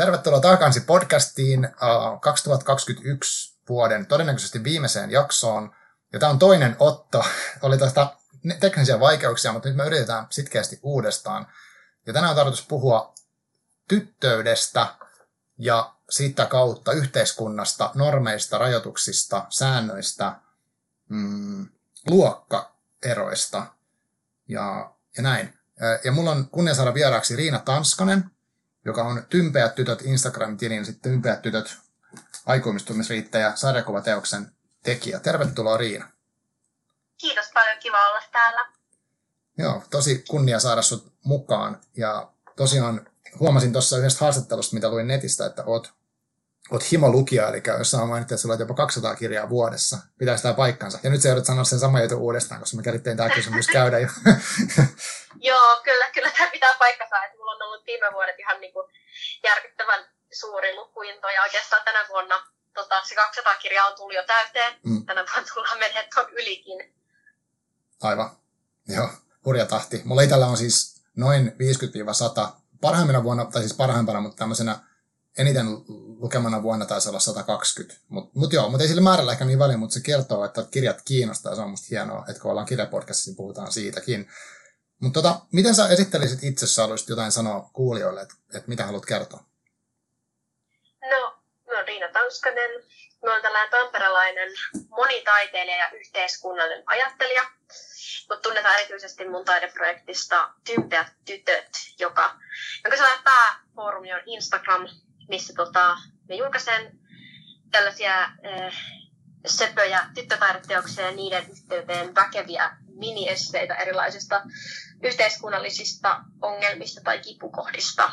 Tervetuloa takaisin podcastiin uh, 2021 vuoden todennäköisesti viimeiseen jaksoon. Ja tämä on toinen otto. Oli tästä teknisiä vaikeuksia, mutta nyt me yritetään sitkeästi uudestaan. Ja tänään on tarkoitus puhua tyttöydestä ja sitä kautta yhteiskunnasta, normeista, rajoituksista, säännöistä, mm, luokkaeroista ja, ja näin. Ja mulla on kunnia saada vieraaksi Riina Tanskanen, joka on Tympeät tytöt Instagram-tilin, sitten Tympeät tytöt aikuistumisriittäjä, sarjakuvateoksen tekijä. Tervetuloa Riina. Kiitos paljon, kiva olla täällä. Joo, tosi kunnia saada sut mukaan. Ja tosiaan huomasin tuossa yhdestä haastattelusta, mitä luin netistä, että oot, oot himolukija, eli jossain mainittiin, että sulla on jopa 200 kirjaa vuodessa. Pitää sitä paikkansa. Ja nyt sä joudut sanoa sen sama jutun uudestaan, koska me kerittiin tämä kysymys käydä jo. Joo, kyllä, kyllä tämä pitää paikkansa. Että mulla on ollut viime vuodet ihan niin kuin järkyttävän suuri lukuinto ja oikeastaan tänä vuonna tota, se 200 kirjaa on tullut jo täyteen. Mm. Tänä vuonna tullaan menemään tuon ylikin. Aivan. Joo, hurja tahti. Mulla itsellä on siis noin 50-100 parhaimmina vuonna, tai siis parhaimpana, mutta tämmöisenä eniten lukemana vuonna taisi olla 120. Mutta mut joo, mutta ei sillä määrällä ehkä niin väliä, mutta se kertoo, että kirjat kiinnostaa, se on musta hienoa, että kun ollaan kirjapodcastissa, niin puhutaan siitäkin. Mutta tota, miten sä esittelisit itse, jos haluaisit jotain sanoa kuulijoille, että, että mitä haluat kertoa? No, mä oon Riina Tanskanen. Mä oon tällainen tamperelainen monitaiteilija ja yhteiskunnallinen ajattelija. Mut tunnetaan erityisesti mun taideprojektista Tympeät tytöt, joka, jonka sellainen pääfoorumi on Instagram, missä tota, me julkaisen tällaisia äh, söpöjä tyttötaideteoksia ja niiden yhteyteen väkeviä miniesseitä erilaisista yhteiskunnallisista ongelmista tai kipukohdista.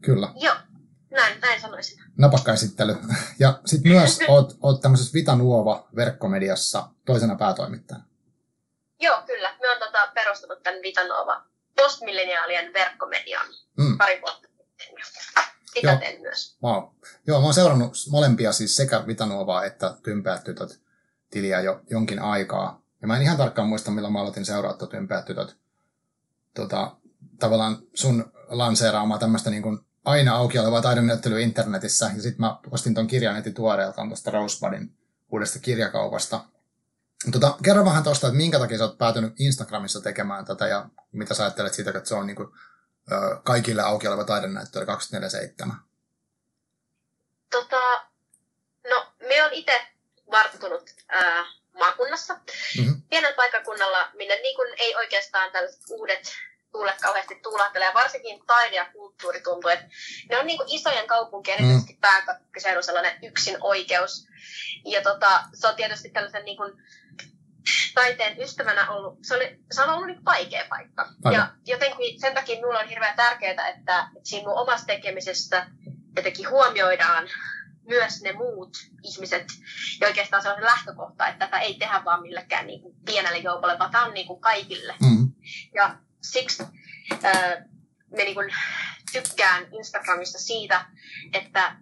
Kyllä. Joo, näin, näin sanoisin. Napakka esittely. Ja sitten myös oot, oot tämmöisessä Vitanuova-verkkomediassa toisena päätoimittajana. Joo, kyllä. Me on tota, perustanut tämän Vitanuova postmilleniaalien verkkomedian mm. pari vuotta sitten. Sitä Joo. teen myös. Wow. Joo, mä oon seurannut molempia, siis sekä Vitanuovaa että Tympäät tytöt tiliä jo jonkin aikaa. Ja mä en ihan tarkkaan muista, milloin mä aloitin seuraa Tympäät tytöt. Tota, tavallaan sun lanseeraamaa tämmöistä niin kuin aina auki olevaa taidenäyttelyä internetissä. Ja sitten mä ostin ton kirjan heti tuoreeltaan tuosta Rosebudin uudesta kirjakaupasta. Tota, kerro vähän tuosta, että minkä takia sä oot päätynyt Instagramissa tekemään tätä ja mitä sä ajattelet siitä, että se on niin kuin, kaikille auki oleva taidenäyttely 24-7? Tota, no, me on itse varttunut ää, maakunnassa, mm-hmm. pienellä paikakunnalla, minne niin kuin ei oikeastaan tällaiset uudet tuule kauheasti tuulahtelee. Varsinkin taide ja kulttuuri tuntuu, että ne on niin kuin isojen kaupunkien, mm. erityisesti pääkaupunkiseudun sellainen yksin oikeus. Ja tota, se on tietysti tällaisen niin kuin taiteen ystävänä ollut, se, oli, se on ollut niin vaikea paikka. Aivan. Ja jotenkin sen takia minulle on hirveän tärkeää, että, siinä mun omassa tekemisessä jotenkin huomioidaan myös ne muut ihmiset. Ja oikeastaan se on se lähtökohta, että tätä ei tehdä vaan millekään niin kuin pienelle joukolle, vaan tämä on niin kuin kaikille. Mm. Ja siksi ää, me niin kuin tykkään Instagramista siitä, että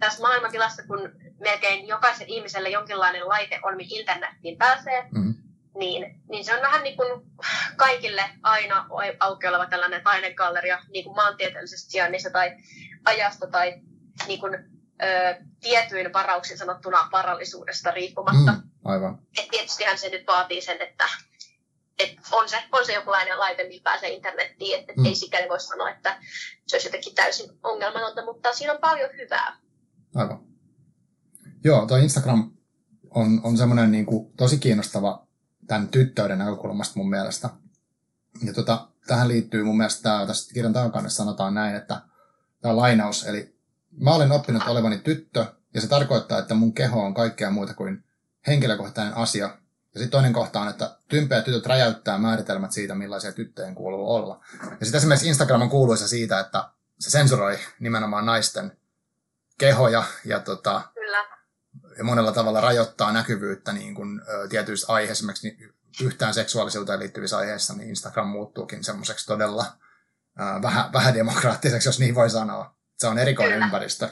tässä maailmantilassa, kun melkein jokaisen ihmiselle jonkinlainen laite on, mihin internettiin pääsee, mm. Niin, niin se on vähän niin kuin kaikille aina auki oleva tällainen taidegalleria niin kuin maantieteellisestä sijainnista tai ajasta tai niin kuin, ö, tietyin varauksin sanottuna varallisuudesta riippumatta. Mm, aivan. Et tietystihän se nyt vaatii sen, että et on, se, on se jokinlainen laite, millä pääsee internettiin, että mm. ei sikäli voi sanoa, että se olisi jotenkin täysin ongelmatonta, mutta siinä on paljon hyvää. Aivan. Joo, tuo Instagram on, on semmoinen niin kuin, tosi kiinnostava tämän tyttöyden näkökulmasta mun mielestä. Ja tota, tähän liittyy mun mielestä tässä kirjan takannessa sanotaan näin, että tämä lainaus, eli mä olen oppinut olevani tyttö, ja se tarkoittaa, että mun keho on kaikkea muuta kuin henkilökohtainen asia, ja sitten toinen kohta on, että tympeät tytöt räjäyttää määritelmät siitä, millaisia tyttöjen kuuluu olla. Ja sitten esimerkiksi Instagram on kuuluisa siitä, että se sensuroi nimenomaan naisten kehoja ja, tota, monella tavalla rajoittaa näkyvyyttä niin kun, ö, tietyissä aiheissa, esimerkiksi yhtään seksuaalisuuteen liittyvissä aiheissa, niin Instagram muuttuukin semmoiseksi todella vähän, vähän demokraattiseksi, jos niin voi sanoa. Se on erikoinen Kyllä. ympäristö.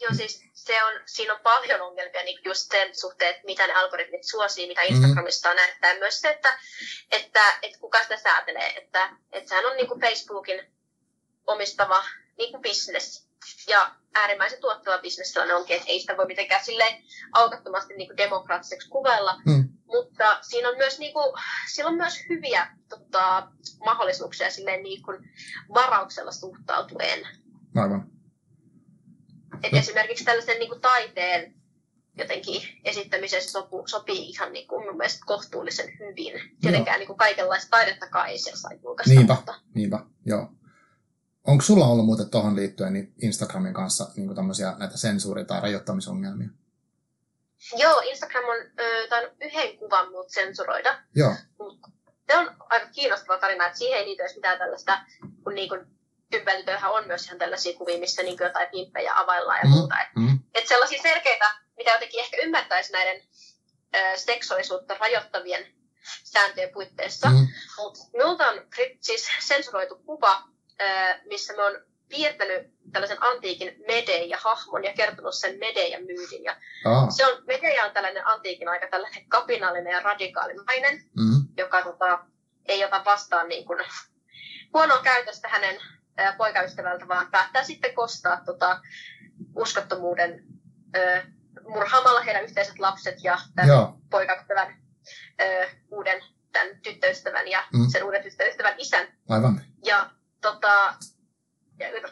Joo, siis se on, siinä on paljon ongelmia niin just sen suhteen, että mitä ne algoritmit suosii, mitä mhm. Instagramista on näyttää. Myös se, että, että, että kuka sitä säätelee. Että, että sehän on niin kuin Facebookin omistava niin kuin business. Ja äärimmäisen tuottava bisnes sellainen onkin, että ei sitä voi mitenkään silleen aukattomasti niin demokraattiseksi kuvailla. Mm. Mutta siinä on myös, niin kuin, on myös hyviä tota, mahdollisuuksia silleen niin kuin varauksella suhtautuen. Aivan. Et no. Esimerkiksi tällaisen niin kuin taiteen jotenkin esittämisessä sopu, sopii ihan niin kuin mun mielestä kohtuullisen hyvin. Tietenkään niin kuin kaikenlaista taidetta ei siellä saa julkaista. Niinpä, mutta... niinpä, joo. Onko sulla ollut muuten tuohon liittyen niin Instagramin kanssa niin tämmöisiä näitä sensuuri- tai rajoittamisongelmia? Joo, Instagram on äh, yhden kuvan muut sensuroida. Joo. Se on aika kiinnostava tarina, että siihen ei liity edes mitään tällaista, kun niin kuin tympeltytöihän on myös ihan tällaisia kuvia, missä niin jotain pimppejä availlaan ja mm, muuta. Mm. Et sellaisia selkeitä, mitä jotenkin ehkä ymmärtäisi näiden äh, seksuaalisuutta rajoittavien sääntöjen puitteissa. Mm. Mutta minulta on siis sensuroitu kuva, missä me on piirtänyt tällaisen antiikin Medea-hahmon ja kertonut sen Medea-myydin. Ja se on, Medea on tällainen antiikin aika tällainen kapinallinen ja radikaali nainen, mm-hmm. joka tota, ei ota vastaan niin kuin, huonoa käytöstä hänen ää, poikaystävältä, vaan päättää sitten kostaa tota, uskottomuuden ää, murhaamalla heidän yhteiset lapset ja tämän poikaystävän ää, uuden tämän tyttöystävän ja mm. sen uuden tyttöystävän isän. Aivan. Tota,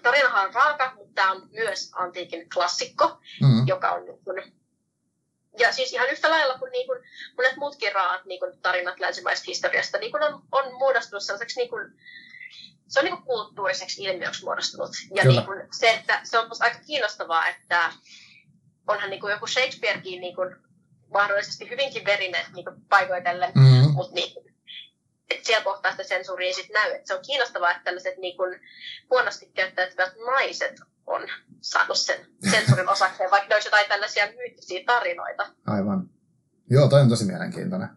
tarinahan on raaka, mutta tämä on myös antiikin klassikko, mm-hmm. joka on niin kuin, ja siis ihan yhtä lailla kuin, niin kuin monet muutkin raat niin kuin tarinat länsimaisesta historiasta niin kuin on, on muodostunut sellaiseksi niin kuin, se on niin kuin kulttuuriseksi ilmiöksi muodostunut. Ja niin kuin se, että se on aika kiinnostavaa, että onhan niin kuin joku Shakespearekin niin kuin mahdollisesti hyvinkin verinen niin kuin paikoitellen, mm-hmm. mutta niin, että siellä kohtaa sitä sensuuria ei sitten näy. Et se on kiinnostavaa, että tällaiset niin kun, huonosti käyttäytyvät naiset on saanut sen sensuurin osakseen, vaikka ne olisi jotain tällaisia myyttisiä tarinoita. Aivan. Joo, toi on tosi mielenkiintoinen.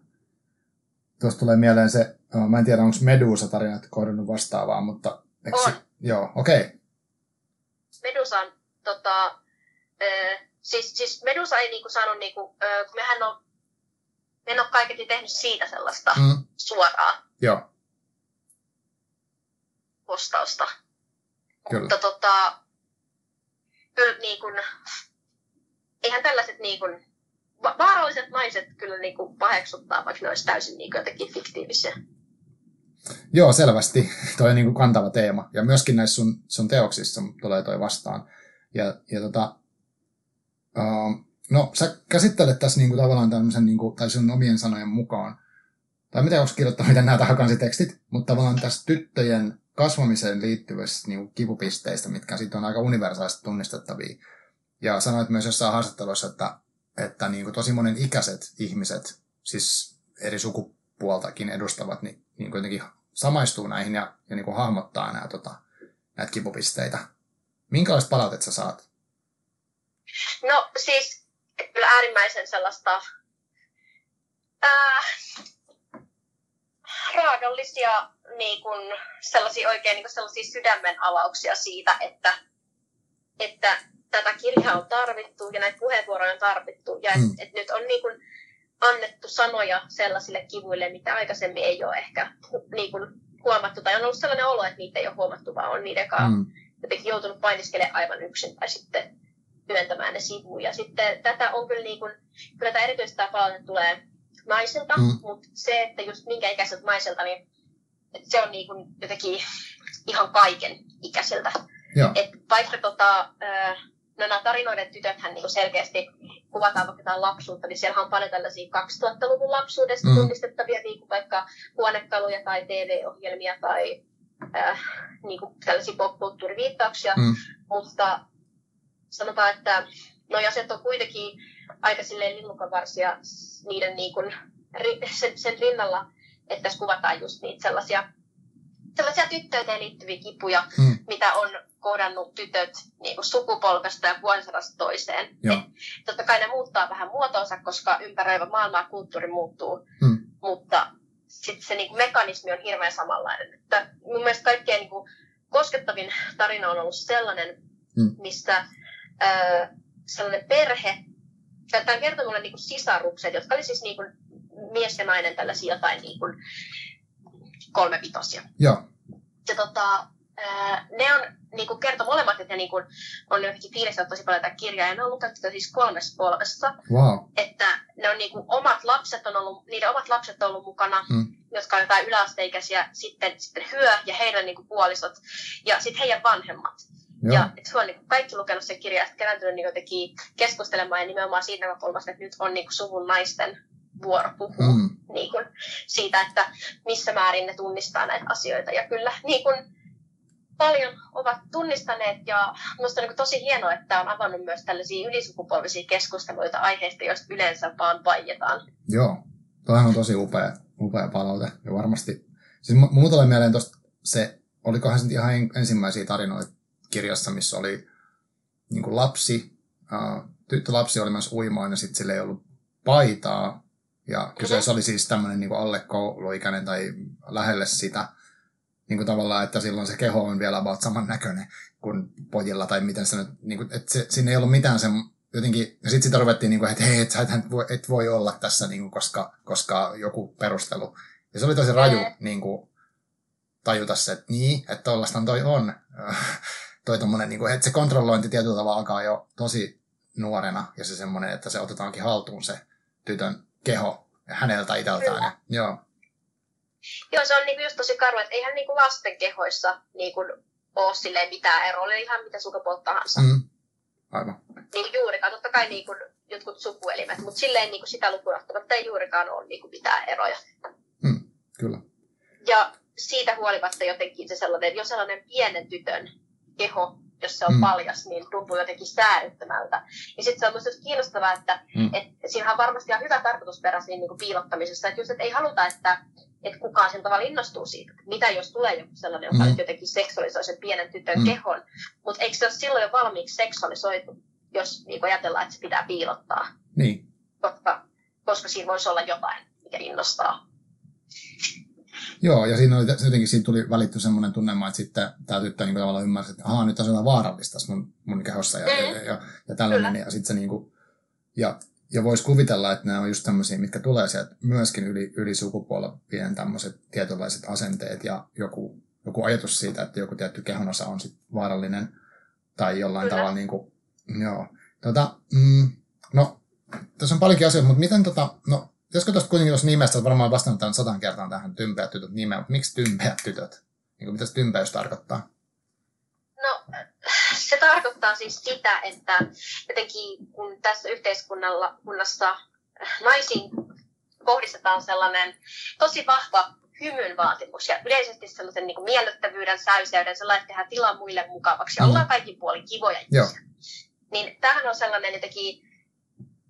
Tuosta tulee mieleen se, mä en tiedä onko Medusa-tarinat kohdannut vastaavaa, mutta... On. Se, joo, okei. Okay. Medusa on, tota, äh, siis, siis Medusa ei niinku saanut, niinku, äh, kun mehän on en ole kaiketi tehnyt siitä sellaista mm. suoraa Joo. postausta. Kyllä. Mutta tota, kyllä niin kuin, eihän tällaiset niin kuin, vaaralliset naiset kyllä niin kuin paheksuttaa, vaikka ne olisi täysin niin kuin jotenkin fiktiivisiä. Joo, selvästi. Toi on niin kuin kantava teema. Ja myöskin näissä sun, sun teoksissa tulee toi vastaan. Ja, ja tota, uh, No, sä käsittelet tässä niinku tavallaan tämmöisen, niinku, tai sun omien sanojen mukaan, tai mitä onko kirjoittanut miten nämä tahakansi mutta tavallaan tässä tyttöjen kasvamiseen liittyvistä niinku, kipupisteistä, mitkä sitten on aika universaalisesti tunnistettavia. Ja sanoit myös jossain haastattelussa, että, että niinku, tosi monen ikäiset ihmiset, siis eri sukupuoltakin edustavat, niin, niin jotenkin samaistuu näihin ja, ja niin kuin hahmottaa nämä, tota, näitä kipupisteitä. Minkälaista palautetta sä saat? No siis kyllä äärimmäisen sellaista ää, raadollisia niin kun, sellaisia oikein niin kun sellaisia sydämen avauksia siitä, että, että tätä kirjaa on tarvittu ja näitä puheenvuoroja on tarvittu ja mm. että et nyt on niin kun, annettu sanoja sellaisille kivuille, mitä aikaisemmin ei ole ehkä niin kun, huomattu tai on ollut sellainen olo, että niitä ei ole huomattu, vaan on niiden kanssa mm. jotenkin joutunut painiskelemaan aivan yksin tai sitten työntämään ne sivuun. Ja sitten tätä on kyllä, niin kuin, kyllä tämä erityisesti tämä palaute tulee naisilta, mm. mutta se, että just minkä ikäiseltä naiselta, niin että se on niin kuin jotenkin ihan kaiken ikäiseltä. Et vaikka tota, no nämä tarinoiden tytöthän niin selkeästi kuvataan vaikka jotain lapsuutta, niin siellä on paljon tällaisia 2000-luvun lapsuudesta mm. tunnistettavia niin kuin vaikka huonekaluja tai TV-ohjelmia tai äh, niin kuin tällaisia popkulttuuriviittauksia, mm. mutta sanotaan, että nojaset on kuitenkin aika silleen linnukavarsia niiden niin kuin, sen, sen rinnalla, että tässä kuvataan just niitä sellaisia, sellaisia tyttöyteen liittyviä kipuja, hmm. mitä on kohdannut tytöt niin kuin sukupolvesta ja vuosisadasta toiseen. Et, totta kai ne muuttaa vähän muotoonsa, koska ympäröivä maailma ja kulttuuri muuttuu, hmm. mutta sitten se niin kuin, mekanismi on hirveän samanlainen. Että mun mielestä kaikkein niin kuin, koskettavin tarina on ollut sellainen, hmm. missä sellainen perhe, tämä kertoi mulle niin kuin sisarukset, jotka oli siis niin kuin mies ja nainen tällaisia jotain niin kuin kolmevitosia. Joo. Ja tota, ne on niin kuin kertoi molemmat, että ne niin kuin, on jotenkin fiilistellyt tosi paljon tätä kirjaa, ja ne on lukenut sitä siis kolmessa polvessa. Wow. Että ne on niin kuin, omat lapset on ollut, niiden omat lapset on ollut mukana, mm. jotka on jotain yläasteikäisiä, sitten, sitten hyö ja heidän niin kuin, puolisot, ja sitten heidän vanhemmat. Joo. Ja että on niin kaikki lukenut sen kirjan ja kerääntynyt niin jotenkin keskustelemaan ja nimenomaan siitä näkökulmasta, että nyt on niin kuin, suvun naisten vuoro puhua mm. niin kuin, siitä, että missä määrin ne tunnistaa näitä asioita. Ja kyllä niin kuin, paljon ovat tunnistaneet ja minusta on niin tosi hienoa, että on avannut myös tällaisia ylisukupolvisia keskusteluita aiheista, joista yleensä vaan vaietaan. Joo, toihan on tosi upea, upea palaute ja varmasti. Siis tulee mieleen tuosta se, olikohan se ihan ensimmäisiä tarinoita kirjassa, missä oli niin kuin lapsi, tyttölapsi oli myös uimaan ja sitten sillä ei ollut paitaa. Ja kyseessä oli siis tämmöinen niin alle kouluikäinen tai lähelle sitä niin kuin tavallaan, että silloin se keho on vielä about näköinen kuin pojilla, tai miten se nyt, niin kuin, että se, siinä ei ollut mitään sen, jotenkin, ja sitten sitä ruvettiin, niin kuin, että hei, et, sä et, voi, et voi olla tässä, niin kuin, koska, koska joku perustelu. Ja se oli tosi raju niin kuin, tajuta se, että niin, että tollastaan toi on. toi tommonen, niin kuin, että se kontrollointi tietyllä tavalla alkaa jo tosi nuorena, ja se semmoinen, että se otetaankin haltuun se tytön keho häneltä itseltään. Ja, joo. Joo, se on niinku just tosi karu, että eihän niinku lasten kehoissa niinku ole silleen mitään eroa, oli ihan mitä sukupuolta tahansa. Mm. Aivan. Niin juurikaan, totta kai niinku jotkut sukuelimet, mutta silleen niinku sitä lukuun ottamatta ei juurikaan ole niinku mitään eroja. Mm, kyllä. Ja siitä huolimatta jotenkin se sellainen, jos sellainen pienen tytön keho, jos se on mm. paljas, niin tuntuu jotenkin säädyttämältä. Ja sitten se on myös kiinnostavaa, että mm. et, siinä on varmasti ihan hyvä tarkoitusperä siinä niin kuin piilottamisessa, että just, että ei haluta, että että kukaan sen tavalla innostuu siitä. Mitä jos tulee joku sellainen, joka mm. nyt jotenkin seksualisoi sen pienen tytön mm. kehon, mutta eikö se ole silloin jo valmiiksi seksualisoitu, jos niin ajatellaan, että se pitää piilottaa? Niin. Koska, koska siinä voisi olla jotain, mikä innostaa. Joo, ja siinä oli, jotenkin siitä tuli välitty semmoinen tunnelma, että sitten tämä tyttö niin tavallaan ymmärsi, että ahaa, nyt on jotain vaarallista mun, mun kehossa ja, mm. ja, ja, ja tällainen. Kyllä. Ja sitten se niin kuin, ja ja voisi kuvitella, että nämä on just tämmöisiä, mitkä tulee sieltä myöskin yli, yli sukupolvien tämmöiset tietynlaiset asenteet ja joku, joku ajatus siitä, että joku tietty kehonosa on sit vaarallinen tai jollain Kyllä. tavalla niin kuin, joo. Tota, mm, no, tässä on paljonkin asioita, mutta miten tota, no, pitäisikö tuosta kuitenkin tuossa nimestä, että varmaan vastannut tämän sadan kertaan tähän tympeät tytöt nimeen, mutta miksi tympeät tytöt? Niin kuin, mitä se tympeys tarkoittaa? No, se tarkoittaa siis sitä, että jotenkin kun tässä yhteiskunnassa naisiin kohdistetaan sellainen tosi vahva hymyn vaatimus ja yleisesti sellaisen niin kuin miellyttävyyden, säyseyden, sellainen, että tehdään tilaa muille mukavaksi ja mm. ollaan kaikki puolin kivoja Niin tämähän on sellainen jotenkin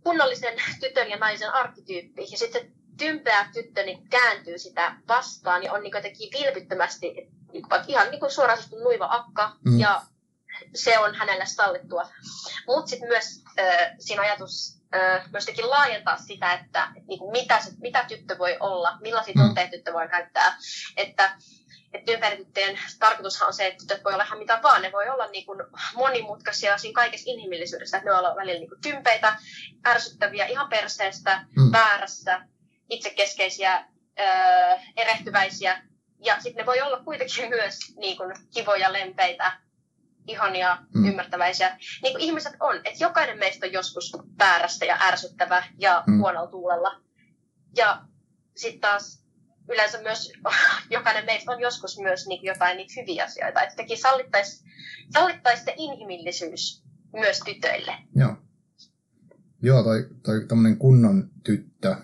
kunnollisen tytön ja naisen arkkityyppi. Ja sitten se tympeä tyttö niin kääntyy sitä vastaan ja on niin jotenkin vilpittömästi niin ihan niin kuin suoraan nuiva akka mm. ja se on hänelle sallittua. Mutta sitten myös äh, siinä ajatus äh, myös laajentaa sitä, että et, niin kuin mitä, se, mitä tyttö voi olla, millaisia mm. tunteita tyttö voi käyttää. Että että ympärityttöjen tarkoitushan on se, että tytöt voi olla ihan mitä vaan. Ne voi olla niin kuin monimutkaisia siinä kaikessa inhimillisyydessä. Että ne voi olla välillä niin kuin tympeitä, ärsyttäviä, ihan perseestä, mm. väärässä, itsekeskeisiä, öö, erehtyväisiä. Ja sitten ne voi olla kuitenkin myös niin kuin, kivoja, lempeitä, ihania, mm. ymmärtäväisiä. Niin kuin ihmiset on. Että jokainen meistä on joskus väärässä ja ärsyttävä ja mm. huonolla tuulella. Ja sitten taas yleensä myös jokainen meistä on joskus myös niin jotain niitä hyviä asioita. Että tekin sallittaisiin sallittais se inhimillisyys myös tytöille. Joo. Joo, toi, toi kunnon tyttö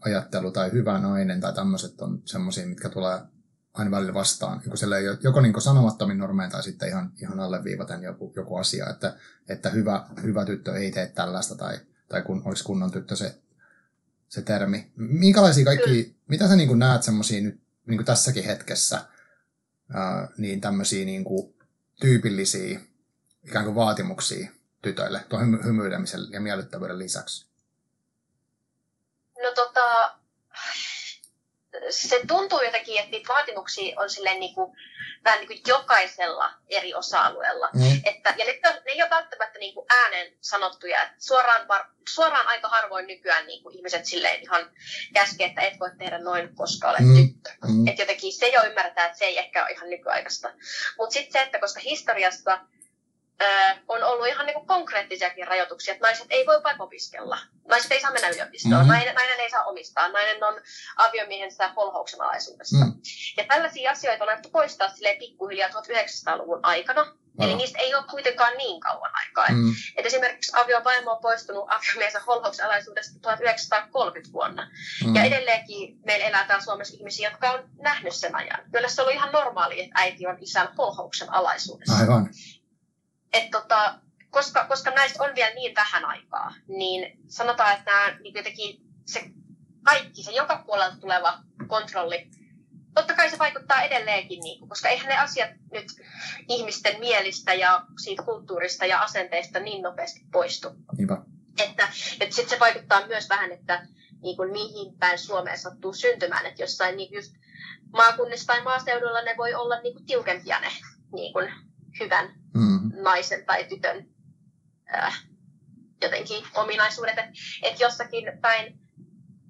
ajattelu tai hyvä nainen tai tämmöiset on semmoisia, mitkä tulee aina välillä vastaan. Joku, joko niin sanomattomin normein tai sitten ihan, ihan alleviivaten joku, joku asia, että, että hyvä, hyvä tyttö ei tee tällaista tai, tai kun olisi kunnon tyttö se, se termi. Minkälaisia kaikki, mitä sä niin näet semmoisia nyt niin tässäkin hetkessä, ää, niin tämmöisiä niin tyypillisiä ikään kuin vaatimuksia tytöille tuon hymy- hymyilemisen ja miellyttävyyden lisäksi? No tota, se tuntuu jotenkin, että niitä vaatimuksia on silleen niin kuin, vähän niin kuin jokaisella eri osa-alueella. Mm. Että, ja ne, ne ei ole välttämättä niin kuin ääneen sanottuja. Suoraan, suoraan aika harvoin nykyään niin kuin ihmiset silleen ihan käskee, että et voi tehdä noin, koska olet mm. tyttö. Mm. Että jotenkin se jo ymmärretään, että se ei ehkä ole ihan nykyaikaista. Mutta sitten se, että koska historiassa on ollut ihan niin kuin konkreettisiakin rajoituksia, että naiset ei voi vaikka opiskella. Naiset ei saa mennä yliopistoon, mm-hmm. nainen, nainen ei saa omistaa, nainen on aviomiehensä holhouksen alaisuudessa. Mm. Ja tällaisia asioita on alettu poistaa silleen pikkuhiljaa 1900-luvun aikana, No. Eli niistä ei ole kuitenkaan niin kauan aikaa. Mm. Et esimerkiksi aviovaimo on poistunut aviomiehensä holhouksen alaisuudesta 1930 vuonna. Mm. Ja edelleenkin meillä elää täällä Suomessa ihmisiä, jotka on nähnyt sen ajan. Kyllä se on ollut ihan normaali, että äiti on isän holhouksen alaisuudessa. Aivan et tota, koska, koska näistä on vielä niin vähän aikaa, niin sanotaan, että nämä niin jotenkin se kaikki, se joka puolelta tuleva kontrolli, totta kai se vaikuttaa edelleenkin, niin, koska eihän ne asiat nyt ihmisten mielistä ja siitä kulttuurista ja asenteista niin nopeasti poistu. Niinpä. Että, että sitten se vaikuttaa myös vähän, että niin kuin mihin päin Suomeen sattuu syntymään, että jossain niin just maakunnissa tai maaseudulla ne voi olla niin kuin tiukempia ne niin kuin hyvän mm. Naisen tai tytön äh, jotenkin ominaisuudet. Että et jossakin päin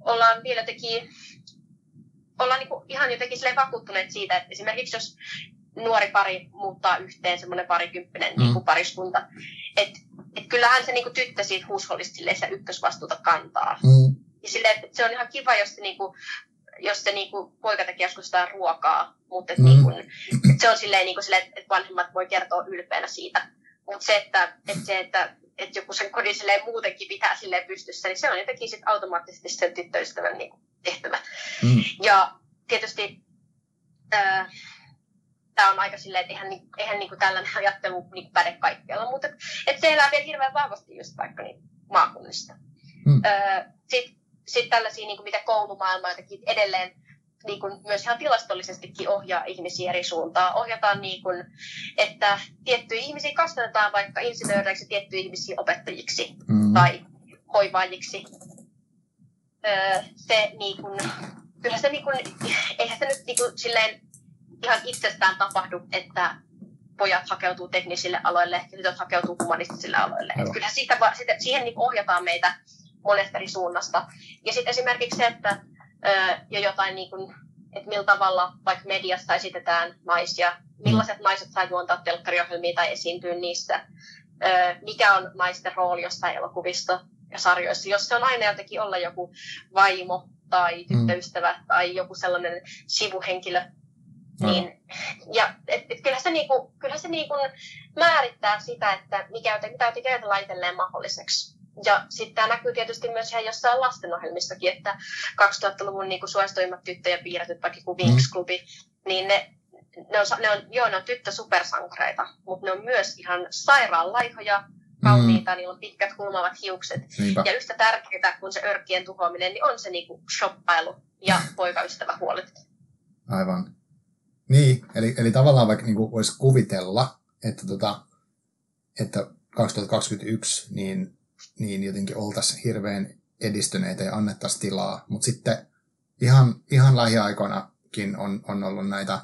ollaan vielä jotenkin, ollaan niinku ihan jotenkin vakuuttuneet siitä, että esimerkiksi jos nuori pari muuttaa yhteen, semmoinen parikymppinen mm. niin pariskunta, että et kyllähän se niinku tyttö siitä huushollista sitä ykkösvastuuta kantaa. Mm. Ja sille, että se on ihan kiva, jos se niinku jos se niinku, poika tekee joskus sitä ruokaa, mutta mm. niinku, se on silleen, niinku, silleen, että vanhemmat voi kertoa ylpeänä siitä. Mutta se, että, että, se, että, että joku sen kodin silleen muutenkin pitää silleen pystyssä, niin se on jotenkin sit automaattisesti sen tyttöystävän niinku, tehtävä. Mm. Ja tietysti äh, tämä on aika silleen, että eihän, eihän niinku tällainen ajattelu niinku päde kaikkialla, mutta et, et se elää vielä hirveän vahvasti just vaikka niin maakunnista. Mm. Äh, Sitten sitten tällaisia, niin kuin mitä koulumaailma jotenkin edelleen niin kuin myös ihan tilastollisestikin ohjaa ihmisiä eri suuntaan. Ohjataan niin kuin, että tiettyjä ihmisiä kasvatetaan vaikka insinööreiksi, tiettyjä ihmisiä opettajiksi mm. tai hoivaajiksi. Öö, se niin kuin, kyllä se niin kuin, eihän se nyt niin kuin, silleen ihan itsestään tapahdu, että pojat hakeutuu teknisille aloille ja tytöt hakeutuu humanistisille aloille. Kyllä siitä, siihen niin ohjataan meitä monesta eri suunnasta. Ja sitten esimerkiksi se, että jo jotain niin kuin, että millä tavalla vaikka mediassa esitetään naisia, millaiset mm. naiset saa juontaa telkkariohjelmia tai esiintyä niissä, mikä on naisten rooli jostain elokuvista ja sarjoissa. Jos se on aina jotenkin olla joku vaimo tai mm. tyttöystävä mm. tai joku sellainen sivuhenkilö, no. niin, ja et, et kyllähän se, niinku, kyllähän se niinku määrittää sitä, että mikä, mitä jotenkin ajatellaan itselleen mahdolliseksi. Ja sitten tämä näkyy tietysti myös ihan jossain lastenohjelmissakin, että 2000-luvun niin kuin suosituimmat tyttöjen piirretyt, vaikka kuin Winx-klubi, mm. niin ne, ne, on, ne on, joo, ne on tyttö supersankareita, mutta ne on myös ihan sairaan laihoja, kauniita, mm. niillä on pitkät kulmavat hiukset. Niinpä. Ja yhtä tärkeää kuin se örkkien tuhoaminen, niin on se niinku shoppailu ja poikaystävä huolet. Aivan. Niin, eli, eli tavallaan vaikka niinku voisi kuvitella, että, tota, että 2021 niin niin jotenkin oltaisiin hirveän edistyneitä ja annettaisiin tilaa. Mutta sitten ihan, ihan lähiaikoinakin on, on ollut näitä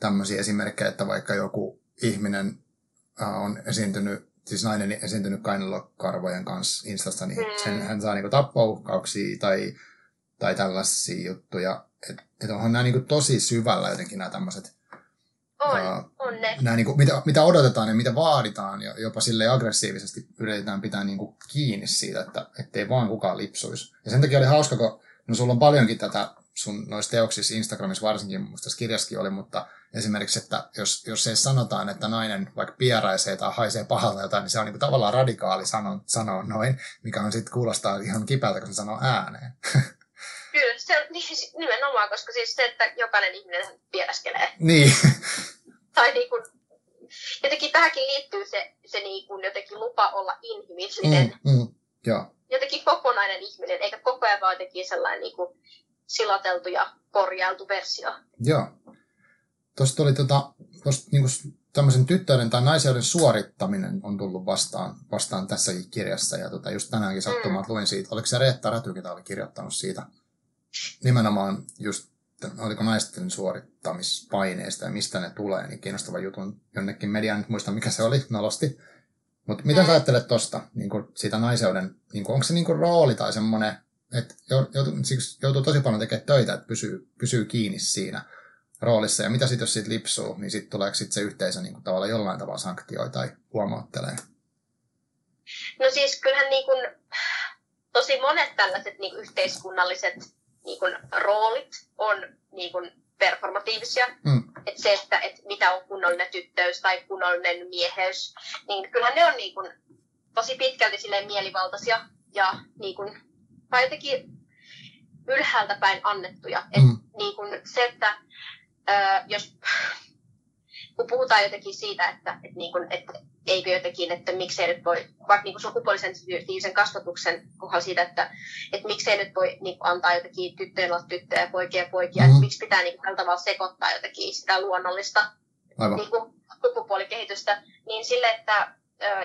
tämmöisiä esimerkkejä, että vaikka joku ihminen äh, on esiintynyt, siis nainen esiintynyt kainalokarvojen kanssa Instassa, niin mm. sen, hän saa niinku tappouhkauksia tai, tai tällaisia juttuja. Että et onhan nämä niinku tosi syvällä jotenkin nämä tämmöiset on, uh, on ne. Nämä, niin kuin, mitä, mitä odotetaan ja mitä vaaditaan ja jopa sille aggressiivisesti yritetään pitää niin kuin, kiinni siitä, että ettei vaan kukaan lipsuisi. Ja sen takia oli hauska, kun no, sulla on paljonkin tätä sun noissa teoksissa, Instagramissa varsinkin, musta tässä kirjaskin oli, mutta esimerkiksi, että jos, jos se sanotaan, että nainen vaikka pieraisee tai haisee pahalta jotain, niin se on niin kuin, tavallaan radikaali sano, sanoa noin, mikä on sitten kuulostaa ihan kipeältä, kun se sanoo ääneen. Kyllä, se on niin, nimenomaan, koska siis se, että jokainen ihminen pieräskelee. Niin. Tai niin kuin, jotenkin tähänkin liittyy se, se niin kuin jotenkin lupa olla inhimillinen. Mm, mm, joo. Jotenkin kokonainen ihminen, eikä koko ajan vaan jotenkin sellainen niin kuin silateltu ja korjailtu versio. Joo. Tuosta oli tota, tosta, niin kuin tämmöisen tyttöiden tai naiseuden suorittaminen on tullut vastaan, vastaan tässäkin kirjassa. Ja tota, just tänäänkin sattumaan mm. luin siitä. Oliko se Reetta Räty, ketä oli kirjoittanut siitä nimenomaan just, oliko naisten suorittamispaineista ja mistä ne tulee, niin kiinnostava jutun jonnekin median, nyt muista mikä se oli, nolosti. Mutta miten sä ajattelet tuosta, niin siitä naiseuden, niin kuin, onko se niin kuin rooli tai semmoinen, että joutuu, siksi joutuu tosi paljon tekemään töitä, että pysyy, pysyy kiinni siinä roolissa. Ja mitä sitten, jos siitä lipsuu, niin sitten tuleeko sit se yhteisö niin kuin, tavallaan jollain tavalla sanktioi tai huomauttelee? No siis kyllähän niin kuin, tosi monet tällaiset niin yhteiskunnalliset niin kuin, roolit on niin kuin, performatiivisia. Mm. Että se, että, että mitä on kunnollinen tyttöys tai kunnollinen mieheys, niin kyllähän ne on niin kuin, tosi pitkälti silleen mielivaltaisia ja niin kuin, tai jotenkin ylhäältä päin annettuja. Et, mm. niin kuin, se, että ää, jos kun puhutaan jotenkin siitä, että, että, niin kuin, että eikö jotenkin, että miksei nyt voi, vaikka niin sukupuolisensitiivisen kasvatuksen kohdalla siitä, että, että miksei nyt voi niin kuin, antaa jotenkin tyttöjen olla tyttöjä ja poikia ja poikia, mm-hmm. että miksi pitää niin kuin, tällä tavalla sekoittaa jotenkin sitä luonnollista niin kuin, sukupuolikehitystä, niin sille, että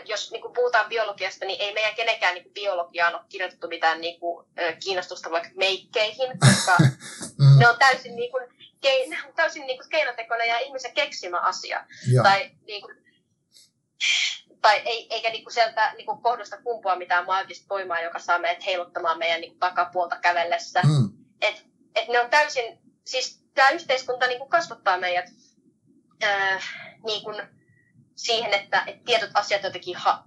jos niin kuin puhutaan biologiasta, niin ei meidän kenenkään niin kuin biologiaan ole kirjoitettu mitään niin kuin, kiinnostusta vaikka meikkeihin, koska mm. ne on täysin, niin kuin, kein, täysin niin kuin keinotekoinen ja ihmisen keksimä asia. Joo. Tai niin kuin, tai ei, eikä niinku sieltä niinku kohdusta kumpua mitään maagista voimaa, joka saa meidät heiluttamaan meidän niinku takapuolta kävellessä. Mm. Et, et ne on täysin, siis tämä yhteiskunta niinku kasvattaa meidät ää, niinku siihen, että et tietyt asiat jotenkin ha,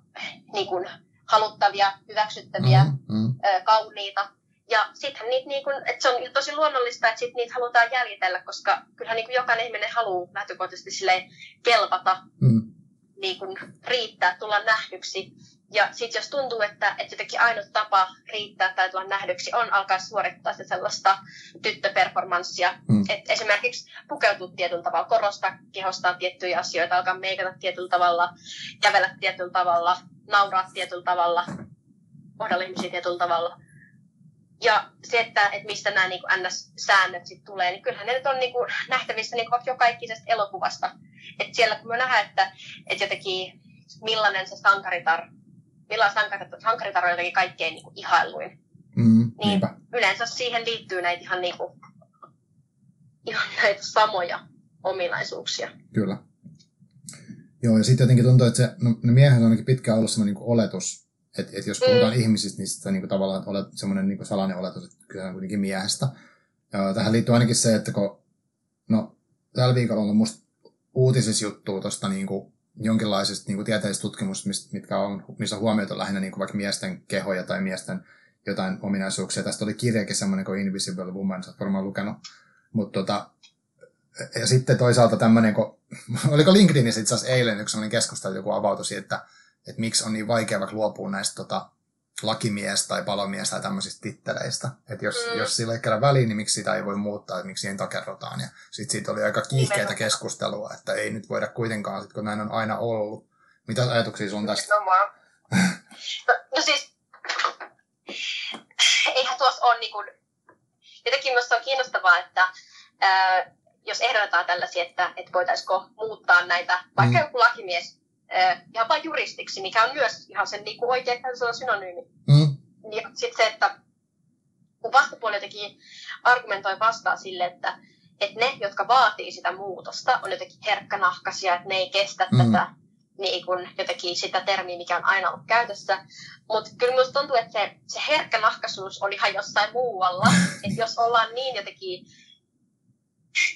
niinku haluttavia, hyväksyttäviä, mm, mm. Ää, kauniita. Ja sittenhän niitä, niinku, se on tosi luonnollista, että sit niitä halutaan jäljitellä, koska kyllähän niinku jokainen ihminen haluaa lähtökohtaisesti kelpata. Mm niin kuin riittää, tulla nähdyksi. Ja sitten jos tuntuu, että, että jotenkin ainut tapa riittää tai tulla nähdyksi on alkaa suorittaa se sellaista tyttöperformanssia. Mm. Et esimerkiksi pukeutua tietyllä tavalla, korostaa kehostaan tiettyjä asioita, alkaa meikata tietyllä tavalla, kävellä tietyllä tavalla, nauraa tietyllä tavalla, kohdalla ihmisiä tietyllä tavalla. Ja se, että, että mistä nämä niin NS-säännöt sitten tulee, niin kyllähän ne nyt on niin kuin nähtävissä niin kuin joka elokuvasta. Et siellä kun me nähdään, että, että jotenkin millainen se sankaritar, millainen sankaritar, sankaritar on jotenkin kaikkein niin kuin ihailuin, mm, niin niinpä. yleensä siihen liittyy näitä ihan, niin kuin, ihan näitä samoja ominaisuuksia. Kyllä. Joo, ja sitten jotenkin tuntuu, että se, no, ne miehet on ainakin pitkään ollut sellainen niin oletus, että et jos puhutaan mm. ihmisistä, niin sitä niin tavallaan olet semmoinen niin salainen oletus, että kyse on kuitenkin miehestä. Ja tähän liittyy ainakin se, että kun, no, tällä viikolla on musta uutisissa juttuu tuosta niin jonkinlaisesta niin tieteellisestä tutkimusta, mitkä on, missä huomioitu lähinnä niin vaikka miesten kehoja tai miesten jotain ominaisuuksia. Tästä oli kirjakin semmoinen kuin Invisible Woman, sä oot varmaan lukenut. Mutta tota, ja sitten toisaalta tämmöinen, kun, oliko LinkedInissä itse asiassa eilen yksi sellainen keskustelu, joku avautui siitä, että että miksi on niin vaikea vaikka luopua näistä tota, lakimies tai palomies tai tämmöisistä titteleistä. Että jos, mm. jos sillä ei kerran väliin, niin miksi sitä ei voi muuttaa, että miksi siihen takerrotaan. Ja sitten siitä oli aika kiihkeitä keskustelua, että ei nyt voida kuitenkaan, sit kun näin on aina ollut. Mitä ajatuksia sun tästä? No, no siis, eihän tuossa ole niin kuin, jotenkin minusta on kiinnostavaa, että ää, jos ehdotetaan tällaisia, että, että voitaisiko muuttaa näitä, vaikka mm. joku lakimies ihan vain juristiksi, mikä on myös ihan sen niin kuin oikea synonyymi. Mm. Ja sitten se, että kun vastapuoli jotenkin argumentoi vastaan sille, että, että ne, jotka vaatii sitä muutosta, on jotenkin herkkänahkaisia, että ne ei kestä mm. tätä niin kuin jotenkin sitä termiä, mikä on aina ollut käytössä. Mutta kyllä minusta tuntuu, että se, se herkkänahkaisuus on ihan jossain muualla. että jos ollaan niin jotenkin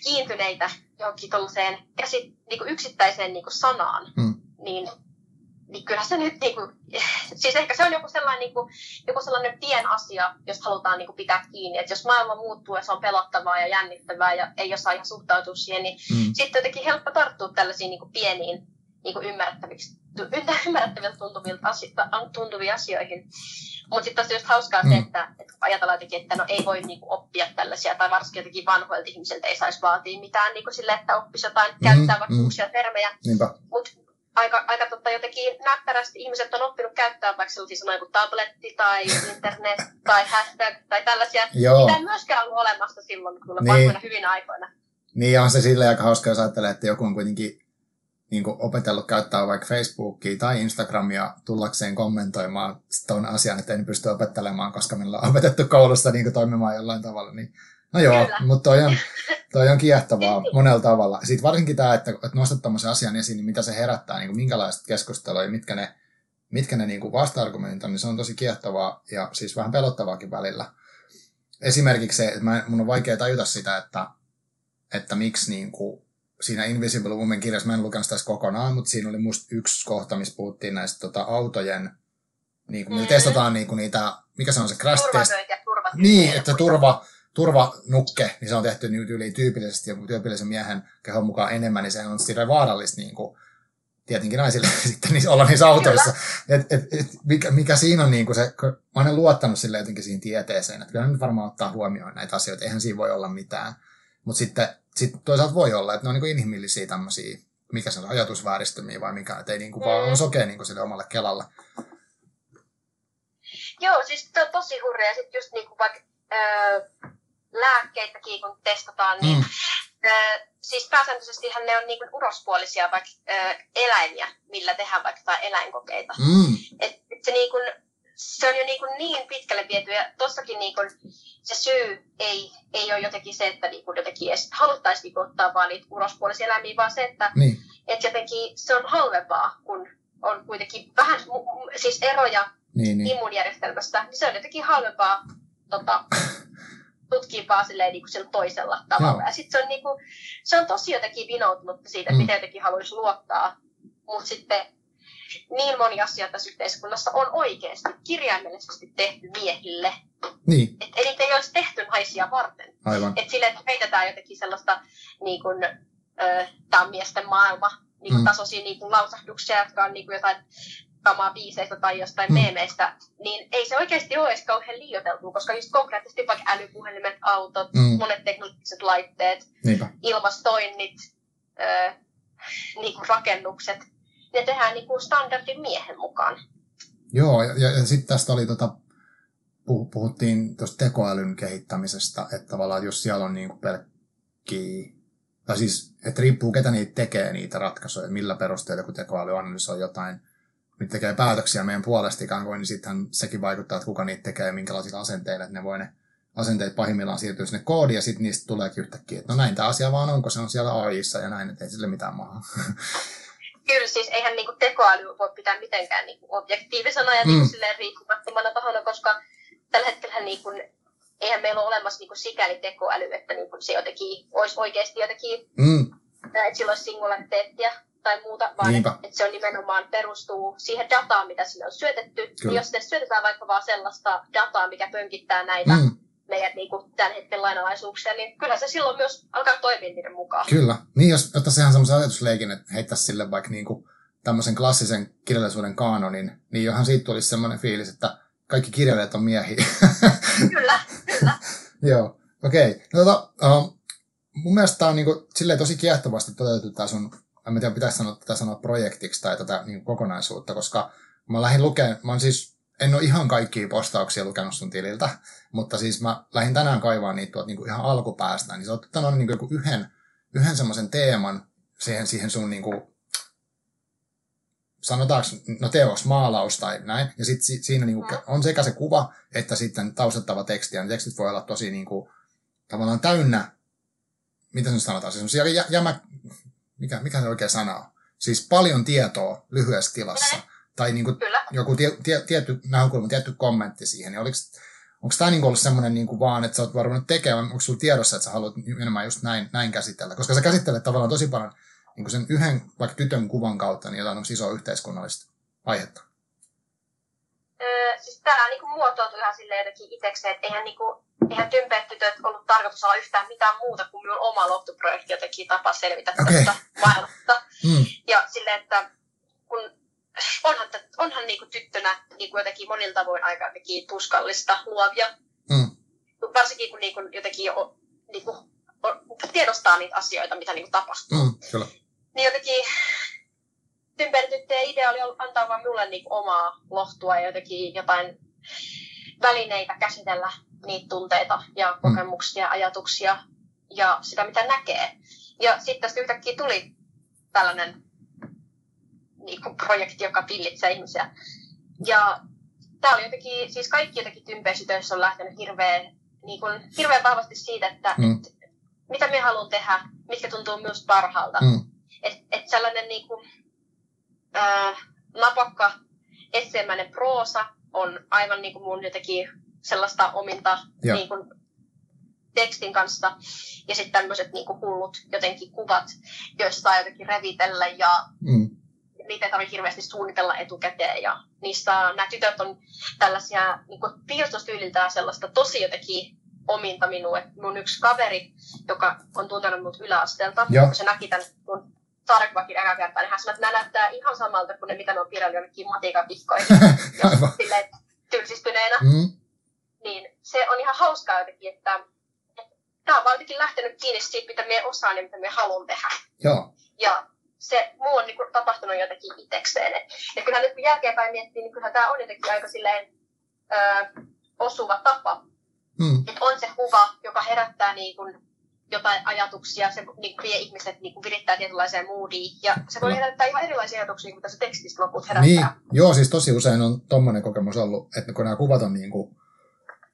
kiintyneitä johonkin tuollaiseen niin kuin yksittäiseen niin kuin sanaan, mm niin, niin kyllä se nyt, niin kuin, siis ehkä se on joku sellainen, niin kuin, joku sellainen pien asia, jos halutaan niin kuin, pitää kiinni. Että jos maailma muuttuu ja se on pelottavaa ja jännittävää ja ei osaa ihan suhtautua siihen, niin mm. sitten jotenkin helppo tarttua tällaisiin niin kuin, pieniin niin kuin ymmärrettäviksi ymmärrettäviltä tuntuvilta tuntuviin asioihin. Mutta sitten tosiaan just hauskaa mm. se, että, että ajatellaan jotenkin, että no ei voi niinku oppia tällaisia, tai varsinkin jotenkin vanhoilta ihmisiltä ei saisi vaatia mitään niinku sille, että oppisi jotain, mm, käyttää vaikka mm. uusia termejä. Mutta aika, aika totta, jotenkin näppärästi ihmiset on oppinut käyttää vaikka sellaisia sanoja kuin tabletti tai internet tai hashtag tai tällaisia, Joo. mitä ei myöskään ollut olemassa silloin kyllä niin. vanhoina hyvinä aikoina. Niin, on se silleen aika hauska, jos ajattelee, että joku on kuitenkin niin kuin opetellut käyttää vaikka Facebookia tai Instagramia tullakseen kommentoimaan tuon asian, että en pysty opettelemaan, koska meillä on opetettu koulussa niin kuin toimimaan jollain tavalla, niin No joo, Kyllä. mutta toi on, toi on kiehtovaa monella tavalla. Sitten varsinkin tämä, että, että nostat tuommoisen asian esiin, niin mitä se herättää, niin kuin minkälaiset keskustelua ja mitkä ne mitkä ne niin kuin vasta-argumentit on, niin se on tosi kiehtovaa ja siis vähän pelottavaakin välillä. Esimerkiksi se, että mä, mun on vaikea tajuta sitä, että, että miksi niin kuin siinä Invisible Woman kirjassa, mä en lukenut sitä kokonaan, mutta siinä oli musta yksi kohta, missä puhuttiin näistä tota, autojen, niin kuin, mm. testataan niin kuin niitä, mikä se on se crash test. Niin, että turva, turvanukke, niin se on tehty niin yli tyypillisesti ja tyypillisen miehen kehon mukaan enemmän, niin se on sillä vaarallista niin kuin, tietenkin naisille sitten niissä, olla niissä autoissa. Et, et, et, mikä, mikä siinä on niin kuin se, kun mä olen luottanut sille jotenkin siihen tieteeseen, että kyllä nyt varmaan ottaa huomioon näitä asioita, eihän siinä voi olla mitään. Mutta sitten sit toisaalta voi olla, että ne on niin kuin inhimillisiä tämmöisiä, mikä se on, ajatusvääristymiä vai mikä, että ei niin kuin mm. vaan on sokea niin kuin sille omalle kelalle. Joo, siis to, tosi hurja. Sitten just niin kuin vaikka öö, lääkkeitäkin kun testataan, niin mm. öö, siis pääsääntöisesti ne on niin kuin urospuolisia vaikka öö, eläimiä, millä tehdään vaikka tai eläinkokeita. Mm. Et, et se, niin kuin, se on jo niin, kuin niin pitkälle viety ja tossakin niin kuin se syy ei, ei ole jotenkin se, että niin kuin jotenkin edes haluttaisiin niin ottaa vaan niitä urospuolisia eläimiä, vaan se, että niin. et jotenkin se on halvempaa, kun on kuitenkin vähän siis eroja niin, niin. immuunjärjestelmästä, niin se on jotenkin halvempaa tota, tutkia vaan silleen, niin kuin sillä toisella tavalla. Joo. Ja sitten se on, niin kuin, se on tosi jotenkin vinoutunut siitä, mm. miten jotenkin haluaisi luottaa. Mutta sitten niin moni asia tässä yhteiskunnassa on oikeasti kirjaimellisesti tehty miehille. Niin. Et, eli niitä ei olisi tehty naisia varten. Aivan. Et sille, että heitetään jotenkin sellaista, niin kuin, tämä on miesten maailma, niin kuin mm. tasoisia niin kuin lausahduksia, jotka on niin kuin jotain kamaa biiseistä tai jostain mm. meemeistä, niin ei se oikeasti ole edes kauhean liioteltu, koska just konkreettisesti vaikka älypuhelimet, autot, mm. monet teknologiset laitteet, Niinpä. ilmastoinnit, ö, niin kuin rakennukset, ne tehdään niin kuin standardin miehen mukaan. Joo, ja, ja, ja sitten tästä oli tota, puhuttiin tuosta tekoälyn kehittämisestä, että tavallaan jos siellä on niin kuin pelkkiä, tai siis, että riippuu ketä niitä tekee niitä ratkaisuja, millä perusteella kun tekoäly analysoi jotain nyt tekee päätöksiä meidän puolesta ikään kuin, niin sittenhän sekin vaikuttaa, että kuka niitä tekee ja minkälaisilla asenteilla, että ne voi ne asenteet pahimmillaan siirtyä sinne koodiin ja sitten niistä tuleekin yhtäkkiä, että no näin tämä asia vaan on, kun se on siellä AIissa ja näin, että ei sille mitään maahan. Kyllä, siis eihän niinku tekoäly voi pitää mitenkään niinku objektiivisena ja niinku mm. riippumattomana tahona, koska tällä hetkellä niinku, eihän meillä ole olemassa niinku sikäli tekoäly, että niinku se jotenkin olisi oikeasti jotenkin, mm. että sillä olisi singulariteettia tai muuta, vaan että et se on nimenomaan perustuu siihen dataan, mitä sille on syötetty. Kyllä. jos sinne syötetään vaikka vaan sellaista dataa, mikä pönkittää näitä mm. meidän niin kuin, tämän hetken lainalaisuuksia, niin kyllä se silloin myös alkaa toimia niiden mukaan. Kyllä. Niin, jos ottaisiin ihan semmoisen ajatusleikin, että heittäisi sille vaikka niin kuin tämmöisen klassisen kirjallisuuden kaanonin, niin johan siitä tulisi semmoinen fiilis, että kaikki kirjailijat on miehiä. kyllä, kyllä. Joo, okei. Okay. No, tota, uh, mun mielestä tämä on niin kuin, silleen tosi kiehtovasti toteutettu tämä sun en tiedä, pitäisi sanoa tätä sanoa projektiksi tai tätä niin kokonaisuutta, koska mä lähdin lukemaan, mä siis, en ole ihan kaikkia postauksia lukenut sun tililtä, mutta siis mä lähdin tänään kaivaa niitä tuolta niin ihan alkupäästä, niin sä oot ottanut niin yhden, yhden semmoisen teeman siihen, siihen sun niin kuin, sanotaanko, no teos, maalaus tai näin, ja sitten si, siinä niin kuin, on sekä se kuva, että sitten taustattava teksti, ja ne tekstit voi olla tosi niin kuin, tavallaan täynnä, miten se sanotaan, se on jä, jämä, mikä, mikä se oikea sana on? Siis paljon tietoa lyhyessä tilassa. Kyllä. Tai niin kuin joku tie, tie, tietty näkökulma, tietty kommentti siihen. Niin oliko, onko tämä niin ollut semmoinen niin kuin vaan, että sä oot varmaan tekemään, onko sulla tiedossa, että sä haluat enemmän just näin, näin käsitellä? Koska sä käsittelet tavallaan tosi paljon niin kuin sen yhden vaikka tytön kuvan kautta niin jotain isoa yhteiskunnallista aihetta. Öö, siis tämä niin muotoutui ihan silleen jotenkin itsekseen, että eihän, niin kuin, eihän tympeät tytöt ollut tarkoitus olla yhtään mitään muuta kuin minun oma loppuprojekti jotenkin tapa selvitä okay. tästä maailmasta. Mm. Ja silleen, että kun onhan, onhan niin kuin tyttönä niin kuin jotenkin monilla tavoin aika jotenkin tuskallista luovia. Mm. Varsinkin kun niin kuin jotenkin jo, niin kuin, tiedostaa niitä asioita, mitä niin kuin tapahtuu. Mm, kyllä. Niin jotenkin tymperityttöjen idea oli antaa vaan minulle niin omaa lohtua ja jotenkin jotain välineitä käsitellä niitä tunteita ja mm. kokemuksia ja ajatuksia ja sitä, mitä näkee. Ja sitten tästä yhtäkkiä tuli tällainen niin kuin projekti, joka pillitsee ihmisiä. Ja tämä oli jotenkin, siis kaikki jotenkin tympeisytöissä on lähtenyt hirveän, niin kuin, hirveän vahvasti siitä, että mm. et, mitä minä haluan tehdä, mitkä tuntuu myös parhaalta. Mm. Että et sellainen niin kuin, ää, napakka esseemäinen proosa on aivan niin kuin mun jotenkin sellaista ominta niin kuin tekstin kanssa. Ja sitten tämmöiset niin hullut jotenkin kuvat, joista saa jotenkin revitellä ja mm. niitä ei tarvitse hirveästi suunnitella etukäteen. Ja niistä nämä tytöt on tällaisia niin piirtostyyliltään sellaista tosi jotenkin ominta minua. mun yksi kaveri, joka on tuntenut mut yläasteelta, kun se näki tämän mun sarjakuvakin eka kertaa, niin hän sanoi, että nämä näyttää ihan samalta kuin ne, mitä ne on piirrellyt jonnekin matikapihkoihin. ja silleen tylsistyneenä. Mm. Niin se on ihan hauskaa jotenkin, että, että tämä on vaan jotenkin lähtenyt kiinni siitä, mitä me osaan ja mitä me haluan tehdä. Joo. Ja se muu on niin kuin, tapahtunut jotenkin itsekseen. Et, ja kyllähän nyt kun jälkeenpäin miettii, niin kyllähän tämä on jotenkin aika silleen ö, osuva tapa. Mm. Että on se kuva, joka herättää niin kuin, jotain ajatuksia, se niin kuin, vie ihmiset niin kuin, virittää tietynlaiseen moodiin, ja se voi herättää ihan erilaisia ajatuksia kuin tässä tekstistä loput herättää. Niin, joo, siis tosi usein on tommonen kokemus ollut, että kun nämä kuvat on niin kuin,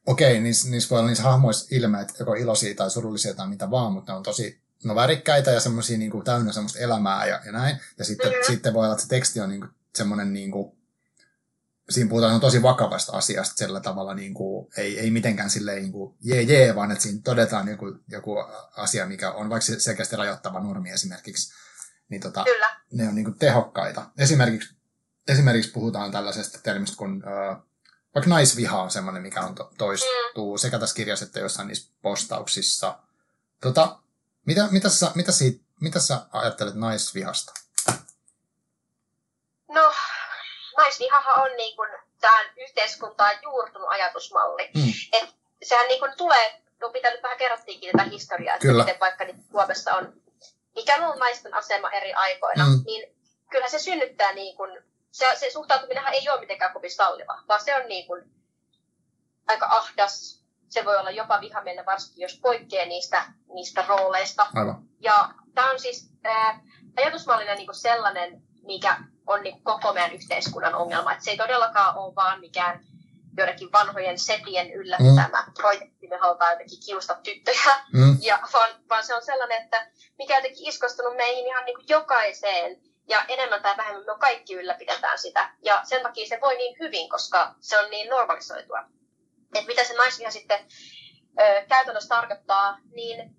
okei, niissä, niissä voi olla niissä hahmoissa ilmeet, joko iloisia tai surullisia tai mitä vaan, mutta ne on tosi no, värikkäitä ja semmoisia niin täynnä semmoista elämää ja, ja näin. Ja sitten, mm-hmm. sitten voi olla, että se teksti on niin kuin, semmoinen niin kuin, siinä puhutaan tosi vakavasta asiasta sillä tavalla, niin kuin, ei, ei mitenkään silleen niin kuin, jee jee, vaan että siinä todetaan joku, joku asia, mikä on vaikka selkeästi rajoittava normi esimerkiksi, niin tota, Kyllä. ne on niin kuin, tehokkaita. Esimerkiksi, esimerkiksi puhutaan tällaisesta termistä kuin äh, vaikka naisviha on semmoinen, mikä on to, toistuu mm. sekä tässä kirjassa että jossain niissä postauksissa. Tota, mitä, mitä, sä, mitä, siitä, mitä sä ajattelet naisvihasta? No, naisvihahan on niin kuin tähän yhteiskuntaan juurtunut ajatusmalli. Mm. Et sehän niin kuin tulee, no mitä nyt vähän kerrottiinkin tätä historiaa, että miten vaikka niin Suomessa on, mikä on naisten asema eri aikoina, mm. niin kyllä se synnyttää niin kuin, se, se suhtautuminenhan ei ole mitenkään kovin salliva, vaan se on niin kuin aika ahdas, se voi olla jopa vihamielinen, varsinkin jos poikkeaa niistä, niistä rooleista. Aivan. Ja tämä on siis ää, ajatusmallina niin kuin sellainen, mikä on niin koko meidän yhteiskunnan ongelma. Että se ei todellakaan ole vaan mikään joidenkin vanhojen setien yllättämä mm. projekti, me halutaan jotenkin kiusata tyttöjä, mm. ja, vaan, vaan se on sellainen, että mikä jotenkin iskostunut meihin ihan niin kuin jokaiseen, ja enemmän tai vähemmän me kaikki ylläpidetään sitä, ja sen takia se voi niin hyvin, koska se on niin normalisoitua. Että mitä se naisviha sitten ö, käytännössä tarkoittaa, niin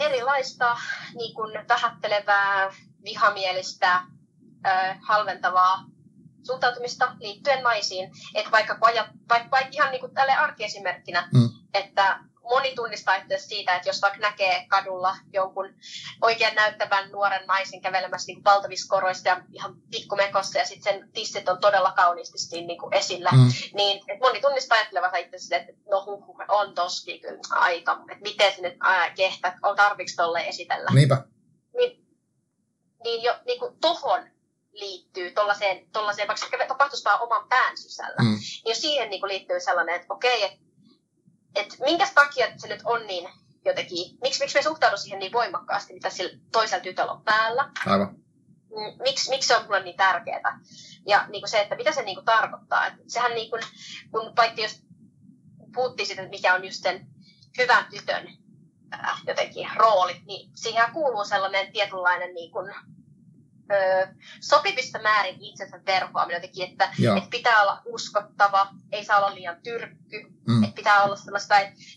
erilaista niin kuin vähättelevää, vihamielistä, halventavaa suhtautumista liittyen naisiin. Että vaikka, vaikka, vaikka ihan niin kuin tälle arkiesimerkkinä, mm. että moni tunnistaa itse siitä, että jos vaikka näkee kadulla jonkun oikein näyttävän nuoren naisen kävelemässä niin valtavissa koroissa ja ihan pikkumekossa ja sitten sen tissit on todella kauniisti siinä niin kuin esillä, mm. niin että moni tunnistaa ajattelevat itse että no huh, huh, on toski kyllä aika, että miten nyt kehtät, on tarviksi tolle esitellä. Niinpä. Niin, niin jo niin kuin tohon liittyy tuollaiseen, tuollaiseen vaikka se tapahtuisi vaan oman pään sisällä, mm. niin jos siihen niin kuin liittyy sellainen, että okei, että et minkä takia se nyt on niin jotenkin, miksi, miksi me suhtaudu siihen niin voimakkaasti, mitä sillä toisella tytöllä on päällä. Aivan. Mm, miksi, miksi se on mulle niin tärkeää? Ja niin kuin se, että mitä se niin kuin tarkoittaa. Et sehän niin kuin, kun vaikka jos puhuttiin siitä, mikä on just sen hyvän tytön äh, jotenkin rooli, niin siihen kuuluu sellainen tietynlainen niin kuin, ö, sopivissa määrin itsensä verhoaminen jotenkin, että, että pitää olla uskottava, ei saa olla liian tyrkky, mm. että pitää olla sellaista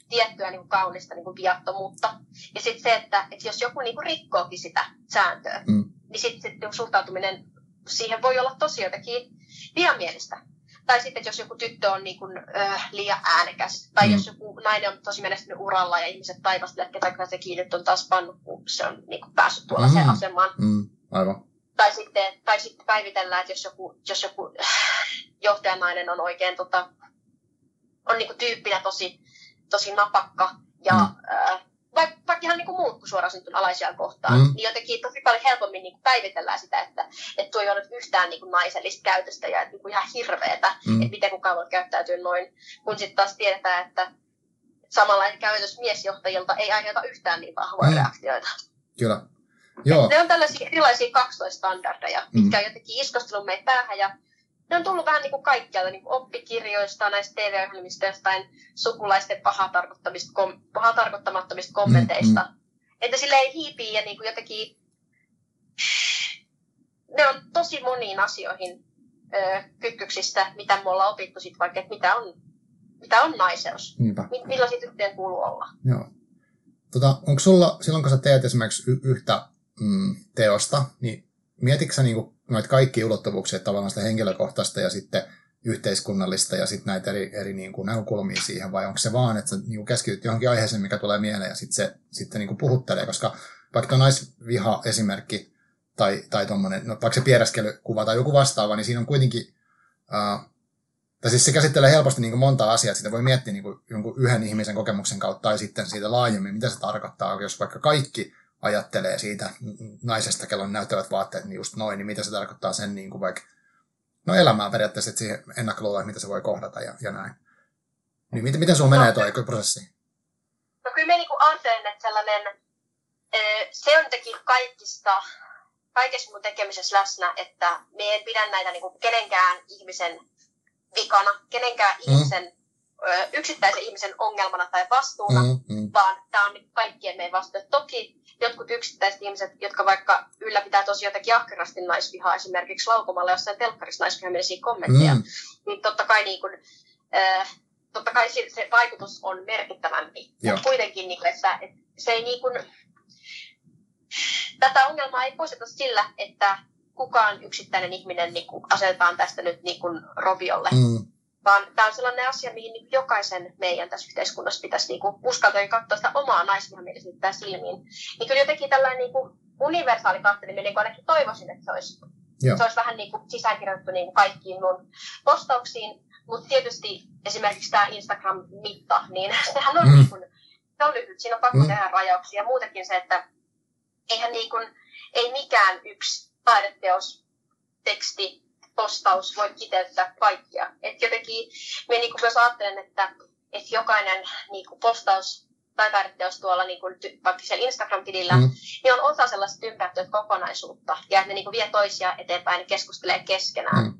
tiettyä niin kuin kaunista niin kuin viattomuutta. Ja sitten se, että, että jos joku niin kuin rikkookin sitä sääntöä, mm. niin sitten sit, suhtautuminen siihen voi olla tosi jotenkin vihamielistä. Tai sitten, että jos joku tyttö on niin kuin, ö, liian äänekäs, tai mm. jos joku nainen on tosi menestynyt uralla ja ihmiset taivastelevat, että ketä sekin nyt on taas pannut, kun se on niin kuin päässyt tuollaiseen mm. asemaan. Mm. Aivan tai sitten, tai sitten päivitellään, että jos joku, jos joku johtajanainen on oikein tota, on niinku tyyppinä tosi, tosi napakka ja mm. ää, vaikka, vaikka ihan niinku muut kuin suoraan syntyn alaisia kohtaan, mm. niin jotenkin tosi paljon helpommin niinku päivitellään sitä, että, että tuo ei ole nyt yhtään niinku naisellista käytöstä ja niinku ihan hirveetä, mm. että miten kukaan voi käyttäytyä noin, kun sitten taas tiedetään, että samanlainen käytös miesjohtajilta ei aiheuta yhtään niin vahvoja mm. reaktioita. Kyllä. Joo. Ne on tällaisia erilaisia kaksoistandardeja, mm. mitkä on jotenkin iskostunut meitä päähän ja ne on tullut vähän niin kuin kaikkialta, niin kuin oppikirjoista, näistä TV-ohjelmista, jostain sukulaisten pahatarkoittamista, kom, pahatarkoittamattomista kommenteista. Mm, mm. Että sille ei hiipii ja niin kuin jotenkin ne on tosi moniin asioihin ö, mitä me ollaan opittu sit vaikka, että mitä on, mitä on naiseus. Niinpä. M- millaisia tyttöjen kuuluu olla. Joo. Tota, onko sulla, silloin kun sä teet esimerkiksi y- yhtä mm, teosta, niin mietitkö sä niinku noita kaikki ulottuvuuksia, tavallaan sitä henkilökohtaista ja sitten yhteiskunnallista ja sitten näitä eri, eri niin kuin näkökulmia siihen, vai onko se vaan, että sä niin keskityt johonkin aiheeseen, mikä tulee mieleen ja sitten se sitten niin kuin puhuttelee, koska vaikka tuo naisviha esimerkki tai, tai tuommoinen, no vaikka se pieräskelykuva tai joku vastaava, niin siinä on kuitenkin, uh, tai siis se käsittelee helposti niin kuin monta asiaa, sitä voi miettiä niin kuin jonkun yhden ihmisen kokemuksen kautta tai sitten siitä laajemmin, mitä se tarkoittaa, jos vaikka kaikki ajattelee siitä naisesta, kello näyttävät vaatteet niin just noin, niin mitä se tarkoittaa sen niin kuin vaikka no elämää periaatteessa, että siihen ennakkoluuloon, mitä se voi kohdata ja, ja näin. Niin miten, miten sun menee tuo prosessi? No kyllä me niinku ajattelen, että sellainen, se on teki kaikista, kaikessa mun tekemisessä läsnä, että me en pidä näitä niinku kenenkään ihmisen vikana, kenenkään mm. ihmisen yksittäisen ihmisen ongelmana tai vastuuna, mm, mm. vaan tämä on kaikkien meidän vastuu. Toki jotkut yksittäiset ihmiset, jotka vaikka ylläpitää tosi jotenkin ahkerasti naisvihaa, esimerkiksi laukumalla jossain telkkarissa naisvihamielisiä kommentteja, mm. niin totta kai, niin kun, äh, totta kai se, se vaikutus on merkittävämpi. Mutta kuitenkin, niin, että, että se ei niin kun, tätä ongelmaa ei poisteta sillä, että kukaan yksittäinen ihminen niin asetetaan tästä nyt niin roviolle. Mm vaan tämä on sellainen asia, mihin niin jokaisen meidän tässä yhteiskunnassa pitäisi niin kuin uskaltaa katsoa sitä omaa naisvihamielisyyttä silmiin. Niin kyllä jotenkin tällainen niin kuin universaali katseleminen, niin ainakin toivoisin, että se olisi, Joo. se olisi vähän niin kuin sisäänkirjoittu niin kuin kaikkiin mun postauksiin, mutta tietysti esimerkiksi tämä Instagram-mitta, niin sehän on, mm. niin kuin, se on lyhyt, siinä on pakko mm. tehdä rajauksia. Muutenkin se, että eihän niin kuin, ei mikään yksi taideteos, teksti, postaus voi kiteyttää kaikkia. Et jotenkin me niin kuin myös ajattelen, että, että jokainen niin kuin postaus tai taideteos tuolla niin kuin, vaikka siellä Instagram-tilillä, mm. niin on osa sellaista ympäröityä kokonaisuutta. Ja että ne niin kuin vie toisia eteenpäin ja keskustelee keskenään. Mm.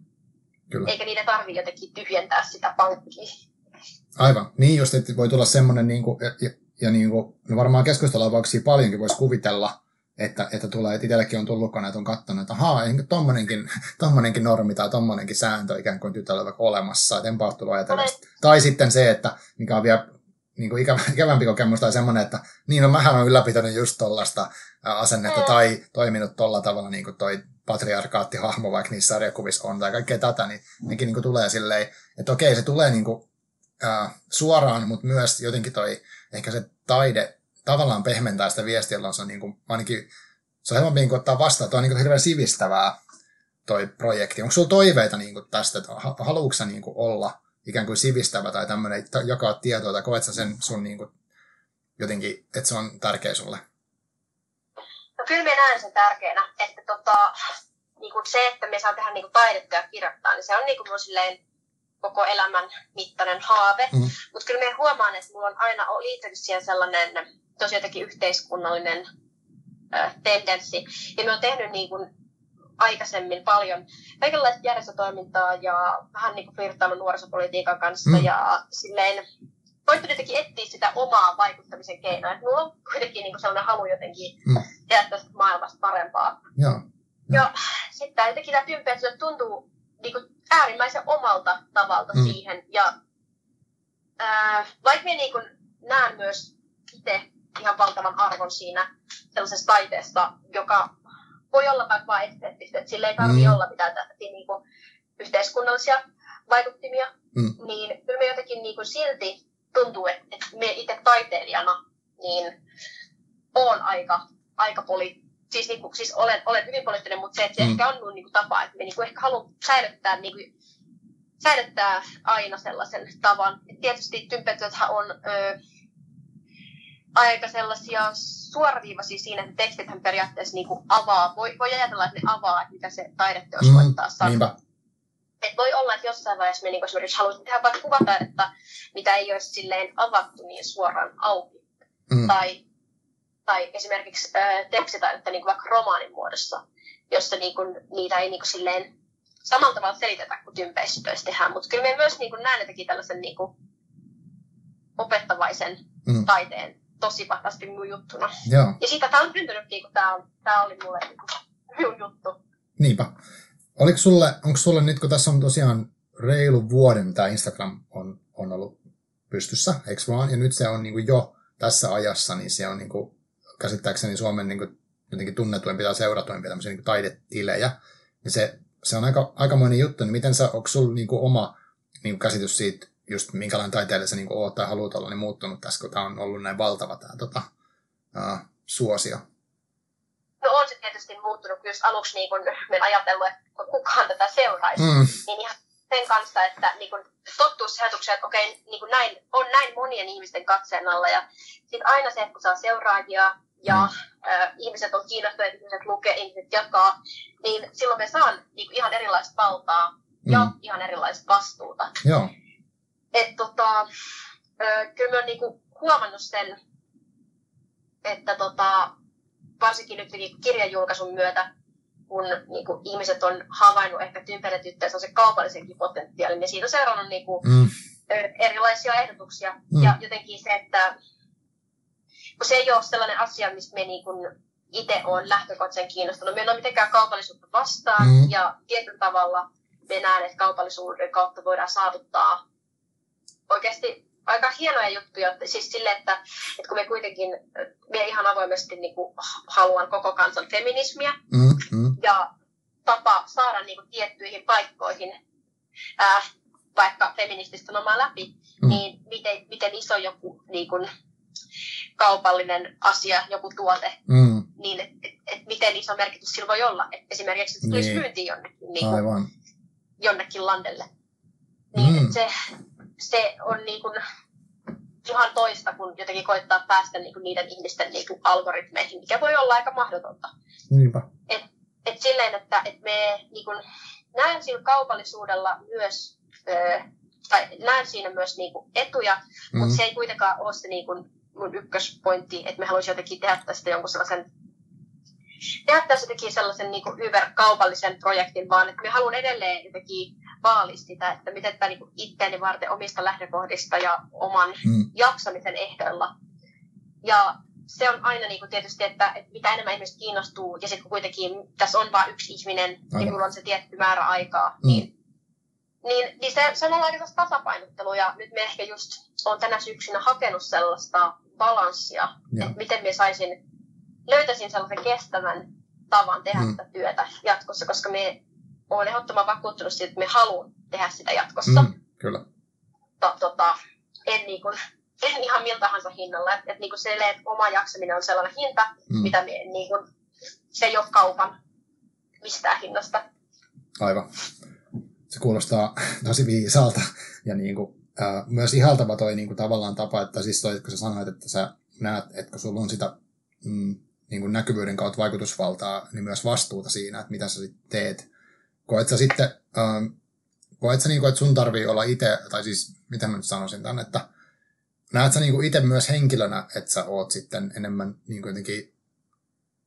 Kyllä. Eikä niiden tarvitse jotenkin tyhjentää sitä pankkia. Aivan. Niin just, että voi tulla semmoinen, niin kuin, ja, ja, ja niin kuin, no varmaan keskusteluavauksia paljonkin voisi kuvitella, että, että tulee, että itsellekin on tullut, kun on katsonut, että ahaa, tommonenkin, tommonenkin normi tai tommonenkin sääntö ikään kuin tytöllä vaikka olemassa, että enpä ole tullut ajatella. Tai sitten se, että mikä on vielä niin kuin ikävä, ikävämpi kokemus tai semmoinen, että niin no mähän on ylläpitänyt just tollasta asennetta mm. tai toiminut tolla tavalla niin kuin toi patriarkaattihahmo vaikka niissä sarjakuvissa on tai kaikkea tätä, niin nekin niin kuin tulee silleen, että okei se tulee niin kuin, äh, suoraan, mutta myös jotenkin toi ehkä se taide tavallaan pehmentää sitä viestiä, jolloin se on niin kuin, ainakin se on helpompi niin ottaa vastaan. Tuo on niin kuin hirveän sivistävää toi projekti. Onko sulla toiveita niin kuin tästä, että haluatko niin kuin olla ikään kuin sivistävä tai tämmöinen, jakaa tietoa, tai koet sä sen sun niin kuin, jotenkin, että se on tärkeä sulle? No kyllä minä näen sen tärkeänä, että tota, niin kuin se, että me saa tehdä niin kuin taidetta ja kirjoittaa, niin se on niin kuin silleen koko elämän mittainen haave. Mm. Mutta kyllä me huomaan, että mulla on aina liittynyt siihen sellainen tosi jotenkin yhteiskunnallinen ö, tendenssi. Ja me on tehnyt niin kuin aikaisemmin paljon kaikenlaista järjestötoimintaa ja vähän niin kuin nuorisopolitiikan kanssa mm. ja silleen koittanut jotenkin etsiä sitä omaa vaikuttamisen keinoa. Että mulla on kuitenkin niin kuin sellainen halu jotenkin mm. tehdä tästä maailmasta parempaa. Ja, ja. ja sitten jotenkin tämä tympeys tuntuu niin kuin äärimmäisen omalta tavalta mm. siihen. Ja ää, vaikka minä niin kuin näen myös itse ihan valtavan arvon siinä sellaisessa taiteessa, joka voi olla vaikka vain esteettistä, että sillä ei tarvitse mm. olla mitään tällaisia niin kuin, yhteiskunnallisia vaikuttimia, mm. niin kyllä me jotenkin niin kuin, silti tuntuu, että, että me itse taiteilijana niin on aika, aika poli, siis, niin kuin, siis olen, olen hyvin poliittinen, mutta se, että se mm. ehkä on mun niin kuin, tapa, että me niin kuin, ehkä haluan säilyttää, niin kuin, säilyttää aina sellaisen tavan. Et tietysti tympetyöthän on ö, aika sellaisia suoraviivaisia siinä, että tekstithän periaatteessa niin kuin avaa, voi, voi ajatella, että ne avaa, että mitä se taideteos mm, voittaa sanoa. Et voi olla, että jossain vaiheessa me niin esimerkiksi haluaisimme tehdä vaikka kuvataidetta, mitä ei olisi silleen avattu niin suoraan auki. Mm. Tai, tai esimerkiksi äh, tekstitaidetta niin kuin vaikka romaanin muodossa, jossa niin kuin, niitä ei niin kuin silleen samalla tavalla selitetä kuin tympeissä töissä tehdään. Mutta kyllä me myös niin kuin näen jotenkin tällaisen niin kuin opettavaisen mm. taiteen tosi vahvasti minun juttuna. Joo. Ja siitä tämä on syntynytkin, kun tämä, on, tämä oli mulle niin kuin minun juttu. Niinpä. Oliko sulle, onko sulle nyt, kun tässä on tosiaan reilu vuoden tämä Instagram on, on ollut pystyssä, eikö vaan? Ja nyt se on niin kuin jo tässä ajassa, niin se on niin kuin, käsittääkseni Suomen niin kuin, jotenkin tunnetuimpia tai seuratuimpia tämmöisiä niin taidetilejä. Ja se, se on aika, aikamoinen juttu, niin miten sä, onko sulla niin kuin oma niin kuin käsitys siitä, just minkälainen taiteilija sä niin kuin oot tai haluat olla, niin muuttunut tässä, kun tämä on ollut näin valtava tämä tota, uh, suosio? No on se tietysti muuttunut, just aluksi niin kun me ajatellut, että kukaan tätä seuraisi, mm. niin ihan sen kanssa, että niin kun tottuu se ajatuksia, että okei, niin kun näin, on näin monien ihmisten katseen alla. Ja sitten aina se, että kun saa seuraajia ja mm. äh, ihmiset on kiinnostuneet, ihmiset lukee, ihmiset jakaa, niin silloin me saan niin ihan erilaista valtaa mm. ja ihan erilaista vastuuta. Joo. Et, tota, äh, kyllä mä oon niin huomannut sen, että tota, varsinkin nyt kirjan julkaisun myötä, kun niin kuin, ihmiset on havainnut ehkä tympeletyttöön se kaupallisenkin potentiaalin, niin siitä on seurannut niin kuin, mm. erilaisia ehdotuksia. Mm. Ja jotenkin se, että se ei ole sellainen asia, mistä me niin kuin, itse olen lähtökohtaisen kiinnostunut. Me en ole mitenkään kaupallisuutta vastaan, mm. ja tietyllä tavalla me näen, että kaupallisuuden kautta voidaan saavuttaa oikeasti aika hienoja juttuja, siis sille, että, että kun me kuitenkin, me ihan avoimesti niin kuin, haluan koko kansan feminismiä, mm-hmm. ja tapa saada niin kuin, tiettyihin paikkoihin äh, vaikka feminististä nomaa läpi, mm. niin miten, miten iso joku niin kuin, kaupallinen asia, joku tuote, mm. niin et, et, et miten iso merkitys sillä voi olla. Et esimerkiksi, että tulisi niin. myyntiin jonnekin, niin kuin, jonnekin landelle. Niin mm. se, se on niin kuin ihan toista, kun jotenkin koittaa päästä niin kuin niiden ihmisten niin kuin algoritmeihin, mikä voi olla aika mahdotonta. Niinpä. Et, et silleen, että et me niin kuin, näen siinä kaupallisuudella myös, ö, tai näen siinä myös niin kuin etuja, mm-hmm. mutta se ei kuitenkaan ole se niin kuin mun ykköspointti, että me haluaisimme jotenkin tehdä tästä jonkun sellaisen tehdä tässä jotenkin sellaisen niin kuin kaupallisen projektin, vaan että me haluan edelleen jotenkin vaalia sitä, että miten tämä niin itteeni varten omista lähtökohdista ja oman mm. jaksamisen ehdoilla. Ja se on aina niin kuin tietysti, että, että mitä enemmän ihmiset kiinnostuu, ja sitten kun kuitenkin tässä on vain yksi ihminen, Aivan. ja minulla on se tietty määrä aikaa, mm. niin, niin, niin se, se on ollut aika tasapainottelu, ja nyt me ehkä just on tänä syksynä hakenut sellaista balanssia, ja. että miten me saisin, löytäisin sellaisen kestävän tavan tehdä mm. sitä työtä jatkossa, koska me olen ehdottoman vakuuttunut siitä, että me haluan tehdä sitä jatkossa. Mm, kyllä. To, tota, en, niin kuin, en ihan miltä tahansa hinnalla. Että et, niin kuin se, että oma jaksaminen on sellainen hinta, mm. mitä me, niin kuin, se ei ole kaupan mistään hinnasta. Aivan. Se kuulostaa tosi viisaalta ja niin kuin, äh, myös ihaltava toi niin kuin, tavallaan tapa, että siis toi, kun sä sanoit, että sä näet, että kun sulla on sitä mm, niin kuin näkyvyyden kautta vaikutusvaltaa, niin myös vastuuta siinä, että mitä sä sitten teet koet sä sitten, ähm, koet sä niin kuin, että sun tarvii olla itse, tai siis miten mä nyt sanoisin tämän, että näet sä niin itse myös henkilönä, että sä oot sitten enemmän niin kuin jotenkin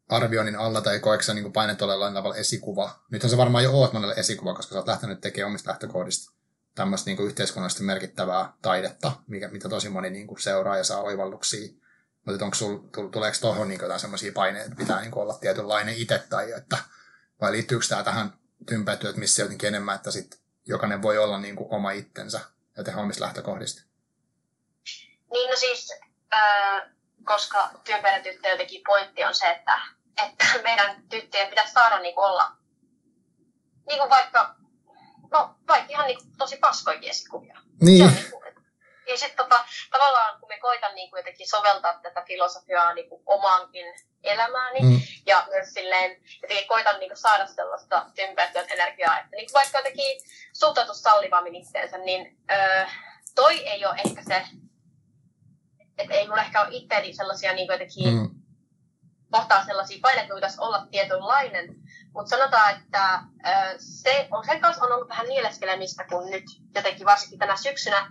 arvioinnin alla, tai koetko sä niin painet olla tavalla esikuva? Nythän sä varmaan jo oot monelle esikuva, koska sä oot lähtenyt tekemään omista lähtökohdista tämmöistä niin yhteiskunnallisesti merkittävää taidetta, mikä, mitä tosi moni niin kuin seuraa ja saa oivalluksia. Mutta onko sul, tuleeko tuohon niin jotain semmoisia paineita, että pitää niin olla tietynlainen itse, tai että, vai liittyykö tämä tähän tympätyöt, missä jotenkin enemmän, että sit jokainen voi olla niin kuin oma itsensä ja tehdä omista lähtökohdista? Niin no siis, äh, koska tympäinen tyttö jotenkin pointti on se, että, että meidän tyttöjen pitäisi saada niin olla niin kuin vaikka, no vaikka ihan niin kuin tosi paskoikin esikuvia. Niin. Se on niin kuin, ja sitten tota, tavallaan kun me koitan niin kuin jotenkin soveltaa tätä filosofiaa niin kuin omaankin elämääni mm. ja myös silleen jotenkin koitan niin kuin saada sellaista tympäytyön energiaa, että niin vaikka jotenkin suhtautu sallivammin itseensä, niin öö, toi ei ole ehkä se, että ei mulla ehkä ole itseäni sellaisia niin kuin jotenkin mm. Kohtaa sellaisia paineita, pitäisi olla tietynlainen, mutta sanotaan, että se on, sen kanssa on ollut vähän nieleskelemistä, kun nyt jotenkin varsinkin tänä syksynä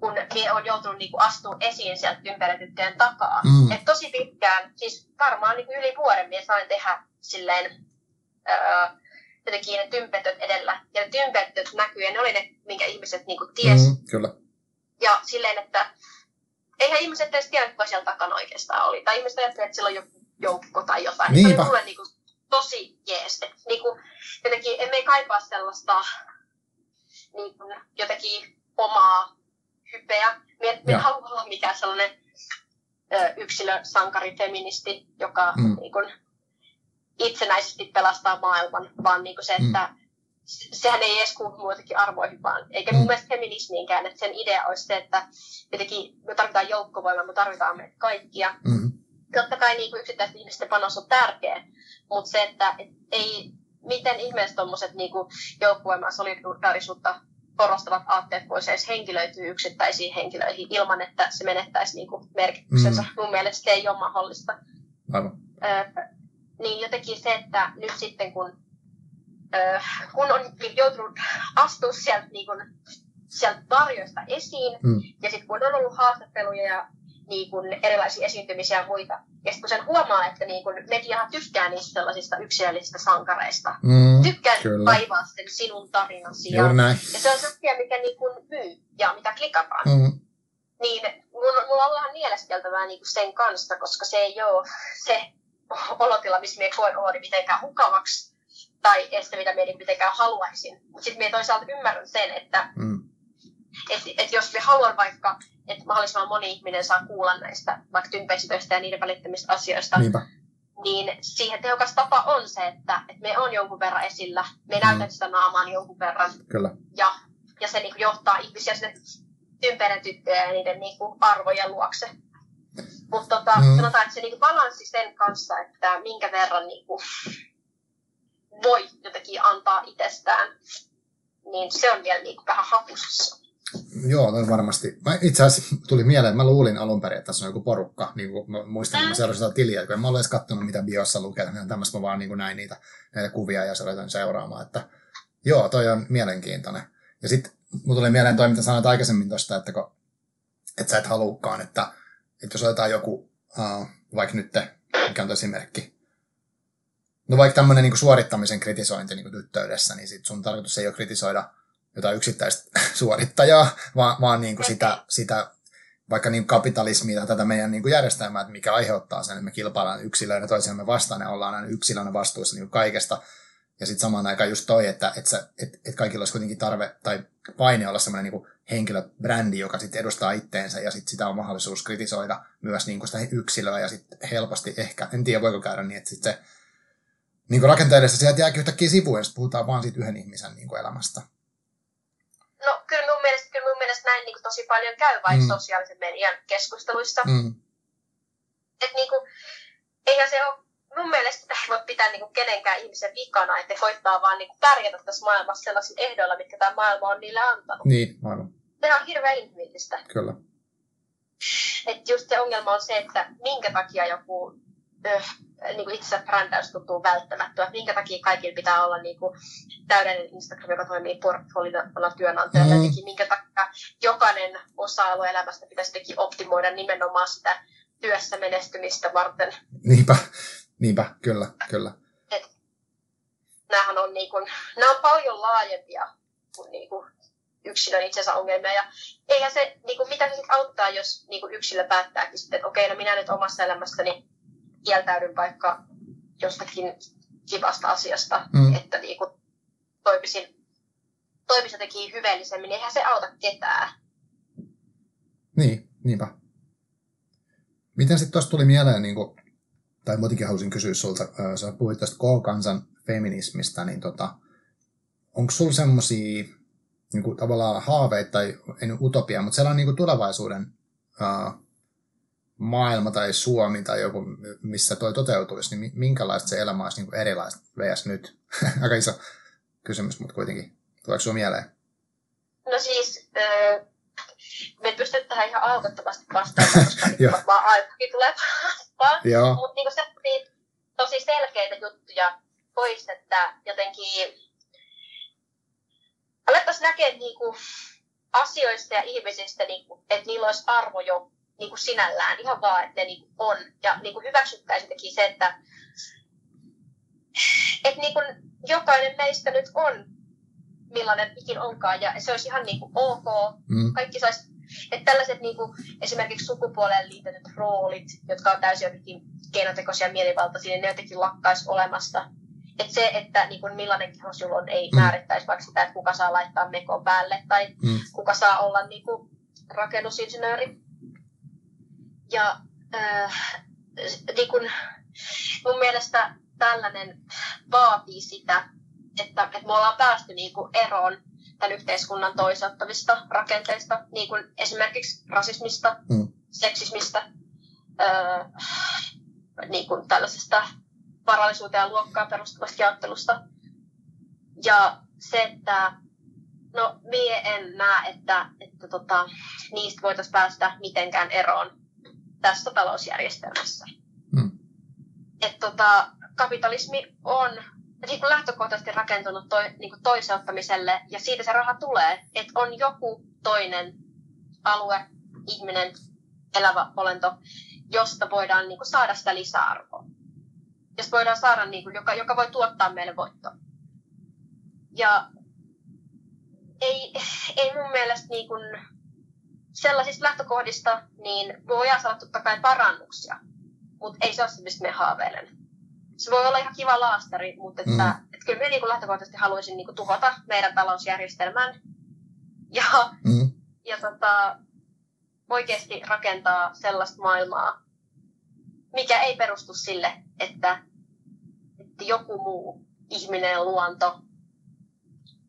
kun he on joutunut niin kuin astua esiin sieltä ympärityttöjen takaa. Mm. Et tosi pitkään, siis varmaan niin kuin yli vuoden minä sain tehdä silleen öö, jotenkin tympetöt edellä. Ja ne tympetöt näkyy, ja ne oli ne, minkä ihmiset niin kuin ties. Mm, kyllä. Ja silleen, että eihän ihmiset edes tiedä, kuka siellä takana oikeastaan oli. Tai ihmiset ajattelivat, että siellä on joku joukko tai jotain. Niinpä. Se oli mulle niin kuin tosi jees. Et niinku, jotenkin emme kaipaa sellaista niinku, jotenkin omaa hypeä. Me, me halua olla mikään sellainen ö, yksilösankari feministi, joka mm. niinku, itsenäisesti pelastaa maailman, vaan niinku se, että mm sehän ei edes kuulu muitakin arvoihin vaan. Eikä mun mm. mielestä feminismiinkään, että sen idea olisi se, että jotenkin me tarvitaan joukkovoimaa, me tarvitaan me kaikkia. Mm-hmm. Totta kai niin kuin yksittäisten ihmisten panos on tärkeä, mutta se, että et ei, miten ihmeessä tuommoiset niin joukkovoimaa solidaarisuutta korostavat aatteet voisi edes henkilöityä yksittäisiin henkilöihin ilman, että se menettäisi niin kuin merkityksensä. Mm. Mun mielestä se ei ole mahdollista. Aivan. Ö, niin jotenkin se, että nyt sitten kun kun on joutunut astua sieltä, niin kun, sieltä varjoista esiin, mm. ja sitten kun on ollut haastatteluja ja niin kun, erilaisia esiintymisiä ja muita, ja sitten kun sen huomaa, että niin kun, mediahan tykkää niistä sellaisista yksilöllisistä sankareista, mm, tykkää kaivaa sen sinun tarinasi, ja, ja se on se asia, mikä niin kun, myy ja mitä klikataan. Mm. Niin mulla, mulla on vähän mieleskeltävää niin sen kanssa, koska se ei ole se olotila, missä minä koen oloni mitenkään mukavaksi, tai estä, mitä minä mitenkään haluaisin. Mutta sitten minä toisaalta ymmärrän sen, että mm. Et, et jos me haluan vaikka, että mahdollisimman moni ihminen saa kuulla näistä vaikka tympeisytöistä ja niiden välittämistä asioista, Niinpä. niin siihen tehokas tapa on se, että, että me on jonkun verran esillä, me mm. näytän sitä naamaan jonkun verran. Kyllä. Ja, ja se niin kuin johtaa ihmisiä sinne tympeiden tyttöjä ja niiden niin kuin arvojen luokse. Mutta tota, mm. sanotaan, että se niin kuin balanssi sen kanssa, että minkä verran niin kuin, voi jotenkin antaa itsestään, niin se on vielä niin kuin vähän hapusissa. Joo, toi varmasti. Mä itse asiassa tuli mieleen, mä luulin alun perin, että tässä on joku porukka, niin kuin mä muistan, että mä seurasin sitä tiliä, kun en mä ole edes katsonut, mitä biossa lukee, niin tämmöistä mä vaan niin kuin näin niitä, näitä kuvia ja aloitan seuraamaan, että joo, toi on mielenkiintoinen. Ja sitten mulla tuli mieleen toi, mitä sanoit aikaisemmin tuosta, että, kun, että sä et halukaan, että, että jos otetaan joku, uh, vaikka nyt, mikä on esimerkki, No vaikka tämmöinen niin suorittamisen kritisointi niin tyttöydessä, niin sit sun tarkoitus ei ole kritisoida jotain yksittäistä suorittajaa, vaan, vaan niin kuin sitä, sitä vaikka niin kapitalismia tätä meidän niin kuin järjestelmää, että mikä aiheuttaa sen, että me kilpaillaan yksilöinä toisiamme vastaan ja ollaan aina yksilönä vastuussa niin kaikesta. Ja sitten samaan aikaan just toi, että, että, että, että kaikilla olisi kuitenkin tarve tai paine olla semmoinen niin henkilöbrändi, joka sitten edustaa itteensä ja sitten sitä on mahdollisuus kritisoida myös niin kuin sitä yksilöä ja sitten helposti ehkä, en tiedä voiko käydä niin, että sitten se niin kuin rakenteellista sieltä jääkin yhtäkkiä sivuun, jos puhutaan vaan siitä yhden ihmisen niin kuin elämästä. No kyllä mun mielestä, kyllä mun mielestä näin niin kuin tosi paljon käy vaikka mm. sosiaalisen median keskusteluissa. Mm. Että niin kuin, eihän se ole, mun mielestä ei voi pitää niin kuin kenenkään ihmisen vikana, että koittaa vaan niin kuin pärjätä tässä maailmassa sellaisilla ehdoilla, mitkä tämä maailma on niille antanut. Niin, aivan. Se on hirveän inhimillistä. Kyllä. Että just se ongelma on se, että minkä takia joku niin kuin itse brändäys tuntuu välttämättä, minkä takia kaikilla pitää olla niin kuin, täydellinen Instagram, joka toimii portfoliona työnantajalle, mm. minkä takia jokainen osa-alue elämästä pitäisi jotenkin optimoida nimenomaan sitä työssä menestymistä varten. Niinpä, niinpä, kyllä, kyllä. Et, nämähän on, niin kuin, nämä on paljon laajempia kuin, niin kuin yksilön itsensä ongelmia. Ja eihän se, niin kuin, mitä se sitten auttaa, jos niin kuin yksilö päättääkin sitten, että okei, okay, no minä nyt omassa elämässäni kieltäydyn vaikka jostakin kivasta asiasta, mm. että niin kuin toimisin, toimisin jotenkin hyveellisemmin, niin eihän se auta ketään. Niin, niinpä. Miten sitten tuosta tuli mieleen, niin kuin, tai muutenkin halusin kysyä sulta, sä puhuit tästä K-kansan feminismistä, niin tota, onko sulla semmoisia niin kuin, tavallaan haaveita tai en utopia, mutta sellainen niin kuin tulevaisuuden uh, maailma tai Suomi tai joku, missä toi toteutuisi, niin minkälaista se elämä olisi niin kuin erilaista vs. nyt? Aika iso kysymys, mutta kuitenkin. Tuleeko sinulla mieleen? No siis, äh, me pysty tähän ihan alkottomasti vastaamaan, koska varmaan aikakin tulee vastaan. Mutta niin se tosi selkeitä juttuja pois, että jotenkin alettaisiin näkemään niinku asioista ja ihmisistä, niinku, että niillä olisi arvo jo niin kuin sinällään, ihan vaan, että ne niin kuin on. Ja niin kuin hyväksyttäisiin se, että, että niin kuin jokainen meistä nyt on, millainen ikin onkaan, ja se olisi ihan niin kuin ok. Mm. Kaikki saisi, että tällaiset niin kuin, esimerkiksi sukupuoleen liitetyt roolit, jotka on täysin jotenkin keinotekoisia mielivaltaisia, niin ne jotenkin lakkaisi olemasta. että se, että niin kuin millainen keho sulla on, ei mm. määrittäisi vaikka sitä, että kuka saa laittaa mekon päälle tai mm. kuka saa olla niin kuin rakennusinsinööri. Ja äh, niin kuin, mun mielestä tällainen vaatii sitä, että, että me ollaan päästy niin kuin eroon tämän yhteiskunnan toiseuttavista rakenteista, niin kuin esimerkiksi rasismista, mm. seksismistä, öö, niin kuin tällaisesta varallisuuteen ja luokkaan perustuvasta jaottelusta. Ja se, että no mie en näe, että, että tota, niistä voitaisiin päästä mitenkään eroon tässä talousjärjestelmässä. Mm. Et tota, kapitalismi on niin kuin lähtökohtaisesti rakentunut toi, niin kuin toiseuttamiselle ja siitä se raha tulee, että on joku toinen alue, ihminen, elävä olento, josta voidaan niin kuin, saada sitä lisäarvoa. Josta voidaan saada, niin kuin, joka, joka voi tuottaa meille voittoa. Ja ei, ei mun mielestä niin kuin, sellaisista lähtökohdista niin voidaan saada totta kai parannuksia, mutta ei se ole se, mistä me haaveilen. Se voi olla ihan kiva laastari, mutta että, mm. että kyllä minä niin lähtökohtaisesti haluaisin niin kuin, tuhota meidän talousjärjestelmän ja, mm. ja tota, oikeasti rakentaa sellaista maailmaa, mikä ei perustu sille, että, että joku muu ihminen ja luonto,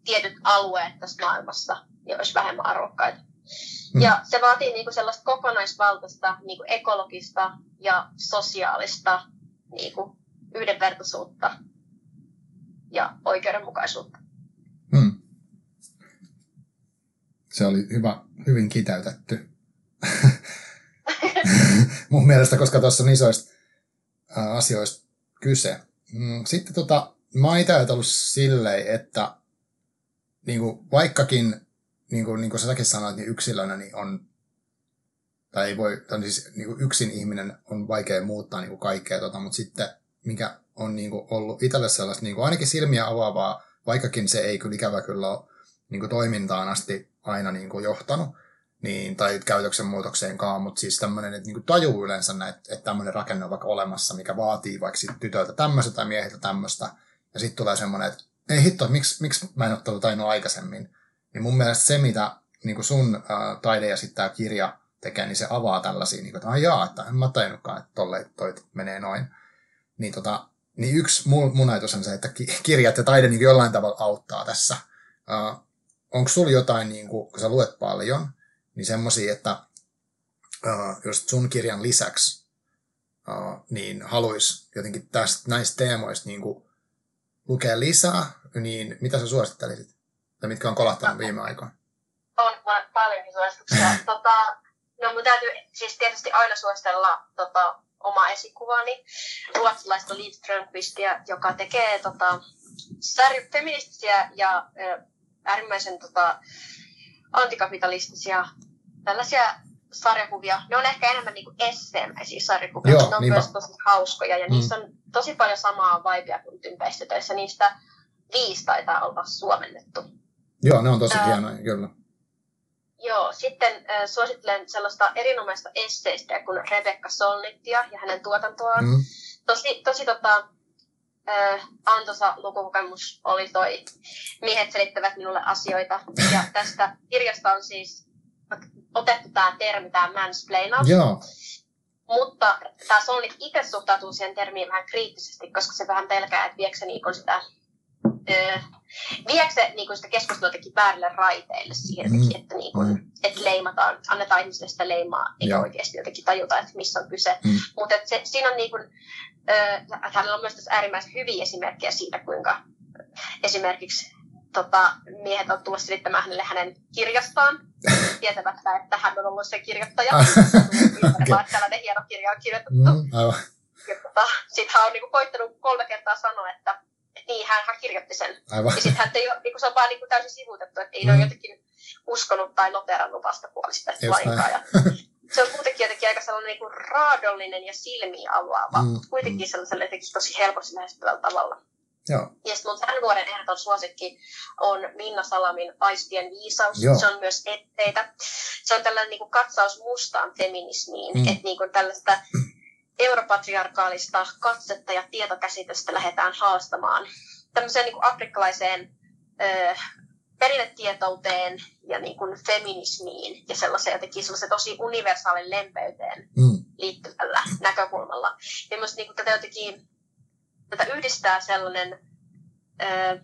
tietyt alueet tässä maailmassa niin olisi vähemmän arvokkaita. Mm. Ja se vaatii niinku sellaista kokonaisvaltaista niinku ekologista ja sosiaalista niinku yhdenvertaisuutta ja oikeudenmukaisuutta. Mm. Se oli hyvä, hyvin kiteytetty. Mun mielestä, koska tuossa on isoista asioista kyse. Mm, sitten tota, mä oon itse ajatellut silleen, että niin kuin, vaikkakin niin kuin, niin kuin säkin sanoit, niin yksilönä niin on, tai ei voi, tai siis niin kuin yksin ihminen on vaikea muuttaa niin kuin kaikkea, tota, mutta sitten mikä on niin kuin ollut itselle sellaista niin kuin ainakin silmiä avaavaa, vaikkakin se ei kyllä ikävä kyllä ole niin kuin toimintaan asti aina niin kuin johtanut, niin, tai käytöksen muutokseenkaan, mutta siis tämmöinen, että niin tajuu yleensä, että, että tämmöinen rakenne on vaikka olemassa, mikä vaatii vaikka tytöltä tämmöistä tai mieheltä tämmöistä, ja sitten tulee semmoinen, että ei hitto, miksi, miksi mä en ole tainnut aikaisemmin, niin mun mielestä se, mitä niin kuin sun ää, taide ja sitten tämä kirja tekee, niin se avaa tällaisia, niin kuin, että jaa, että en mä tajunnutkaan, että tolle toi menee noin. Niin, tota, niin yksi mun, mun ajatus on se, että kirjat ja taide niin jollain tavalla auttaa tässä. Onko sulla jotain, niin kuin, kun sä luet paljon, niin semmoisia, että uh, just sun kirjan lisäksi uh, niin haluaisi jotenkin tästä, näistä teemoista niin kuin, lukea lisää, niin mitä sä suosittelisit? Tai mitkä on kolahtanut viime aikoina? On paljonkin suosituksia. tota, no mun täytyy siis tietysti aina suositella tota, oma esikuvani, ruotsalaista Liv Strömqvistia, joka tekee tota, feministisiä ja ö, äärimmäisen tota, antikapitalistisia tällaisia sarjakuvia. Ne on ehkä enemmän niin esseemäisiä sarjakuvia, Joo, ne on niinpä. myös tosi hauskoja ja mm. niissä on tosi paljon samaa vaipia kuin tympäistötöissä. Niistä viisi taitaa olla suomennettu. Joo, ne on tosi hienoja, kyllä. Joo, sitten äh, suosittelen sellaista erinomaista esseistä kuin Rebecca Solnittia ja hänen tuotantoaan. Mm. Tosi, tosi tota, äh, antoisa lukukokemus oli toi Miehet selittävät minulle asioita. Ja tästä kirjasta on siis otettu tämä termi, tämä mansplainaus. Joo. Mutta tämä Solnit itse suhtautuu siihen termiin vähän kriittisesti, koska se vähän pelkää, että viekö se niin sitä Öö, viekö se niin sitä keskustelua teki väärille raiteille siihen, mm. että, niin kuin, mm. että leimataan, annetaan ihmisille sitä leimaa, eikä Joo. oikeasti jotenkin tajuta, että missä on kyse. Mm. Mutta se, siinä on niin kuin, öö, hänellä on myös tässä äärimmäisen hyviä esimerkkejä siitä, kuinka esimerkiksi tota, miehet on tullut selittämään hänelle hänen kirjastaan, tietämättä, että hän on ollut se kirjoittaja. okay. tällainen hieno kirja on kirjoitettu. Mm, tota, Sitten hän on niin kuin, koittanut kolme kertaa sanoa, että niin, hän, hän kirjoitti sen. Aivan. Ja sitten hän ei ole, niin se on vaan niin kuin täysin sivuutettu, että ei mm. ole jotenkin uskonut tai noterannut vastapuolista lainkaan. Ja se on kuitenkin jotenkin aika sellainen niin kuin raadollinen ja silmiä avaava, mm. kuitenkin sellaisella jotenkin tosi helposti lähestyvällä tavalla. Joo. Ja sitten mun tämän vuoden ehdoton suosikki on Minna Salamin Aistien viisaus. Joo. Se on myös etteitä. Se on tällainen niin kuin katsaus mustaan feminismiin. Mm. Että niin kuin tällaista europatriarkaalista katsetta ja tietokäsitystä lähdetään haastamaan tämmöiseen niin kuin afrikkalaiseen ö, perinnetietouteen ja niin kuin feminismiin ja sellaiseen jotenkin sellaiseen tosi universaalin lempeyteen mm. liittyvällä näkökulmalla. Ja myös niin kuin tätä jotenkin tätä yhdistää sellainen ö,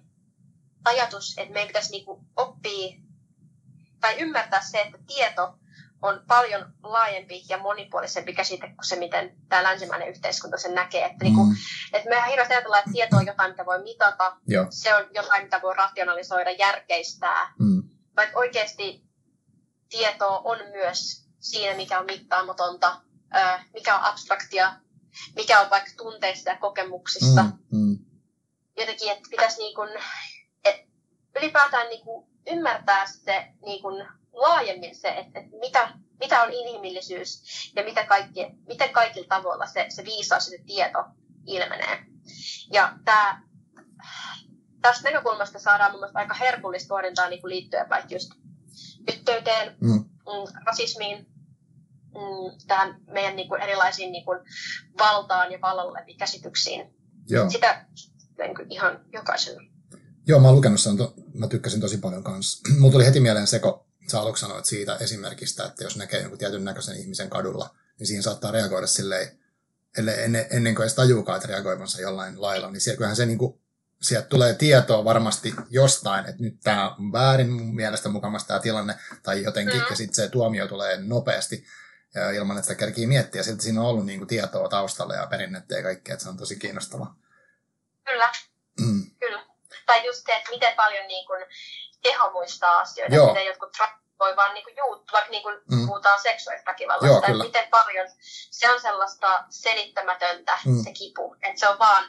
ajatus, että meidän pitäisi niin kuin oppia tai ymmärtää se, että tieto on paljon laajempi ja monipuolisempi käsite kuin se, miten tämä länsimainen yhteiskunta sen näkee. Että, niinku, mm. niin kuin, että me hirveästi ajatellaan, että tieto on jotain, mitä voi mitata, Joo. se on jotain, mitä voi rationalisoida, järkeistää, mm. vaikka oikeasti tieto on myös siinä, mikä on mittaamatonta, mikä on abstraktia, mikä on vaikka tunteista ja kokemuksista. Mm. Mm. Jotenkin, että pitäisi niin kuin, että ylipäätään niin kuin ymmärtää se niin kuin laajemmin se, että, että mitä, mitä on inhimillisyys ja mitä kaikki, miten kaikilla tavoilla se, se viisaus ja se tieto ilmenee. Ja tämä, tästä näkökulmasta saadaan mun mielestä aika herkullista pohdintaa niin liittyen vaikka just yhteyteen, mm. mm. rasismiin, mm, tähän meidän niin kuin erilaisiin niin kuin valtaan ja vallalle käsityksiin. Joo. Sitä niin kuin ihan jokaisen. Joo, mä oon lukenut sen, to, mä tykkäsin tosi paljon kanssa. Mulla tuli heti mieleen seko, sä aluksi sanoit siitä esimerkistä, että jos näkee jonkun tietyn näköisen ihmisen kadulla, niin siihen saattaa reagoida silleen, ennen, ennen kuin edes tajuukaan, että reagoivansa jollain lailla, niin siellä, kyllähän se niin kuin, sieltä tulee tietoa varmasti jostain, että nyt tämä on väärin mun mielestä mukamassa tämä tilanne, tai jotenkin, mm. ja sitten se tuomio tulee nopeasti, ilman, että sitä kerkii miettiä. Silti siinä on ollut niin kuin, tietoa taustalla ja perinnettä ja kaikkea, että se on tosi kiinnostava. Kyllä, mm. kyllä. Tai just se, että miten paljon niin kuin, keho muistaa asioita, Joo. miten jotkut voi vaan niinku juuttua, vaikka niinku mm. puhutaan seksuaalista väkivallasta, että miten paljon se on sellaista selittämätöntä, mm. se kipu, että se on vaan,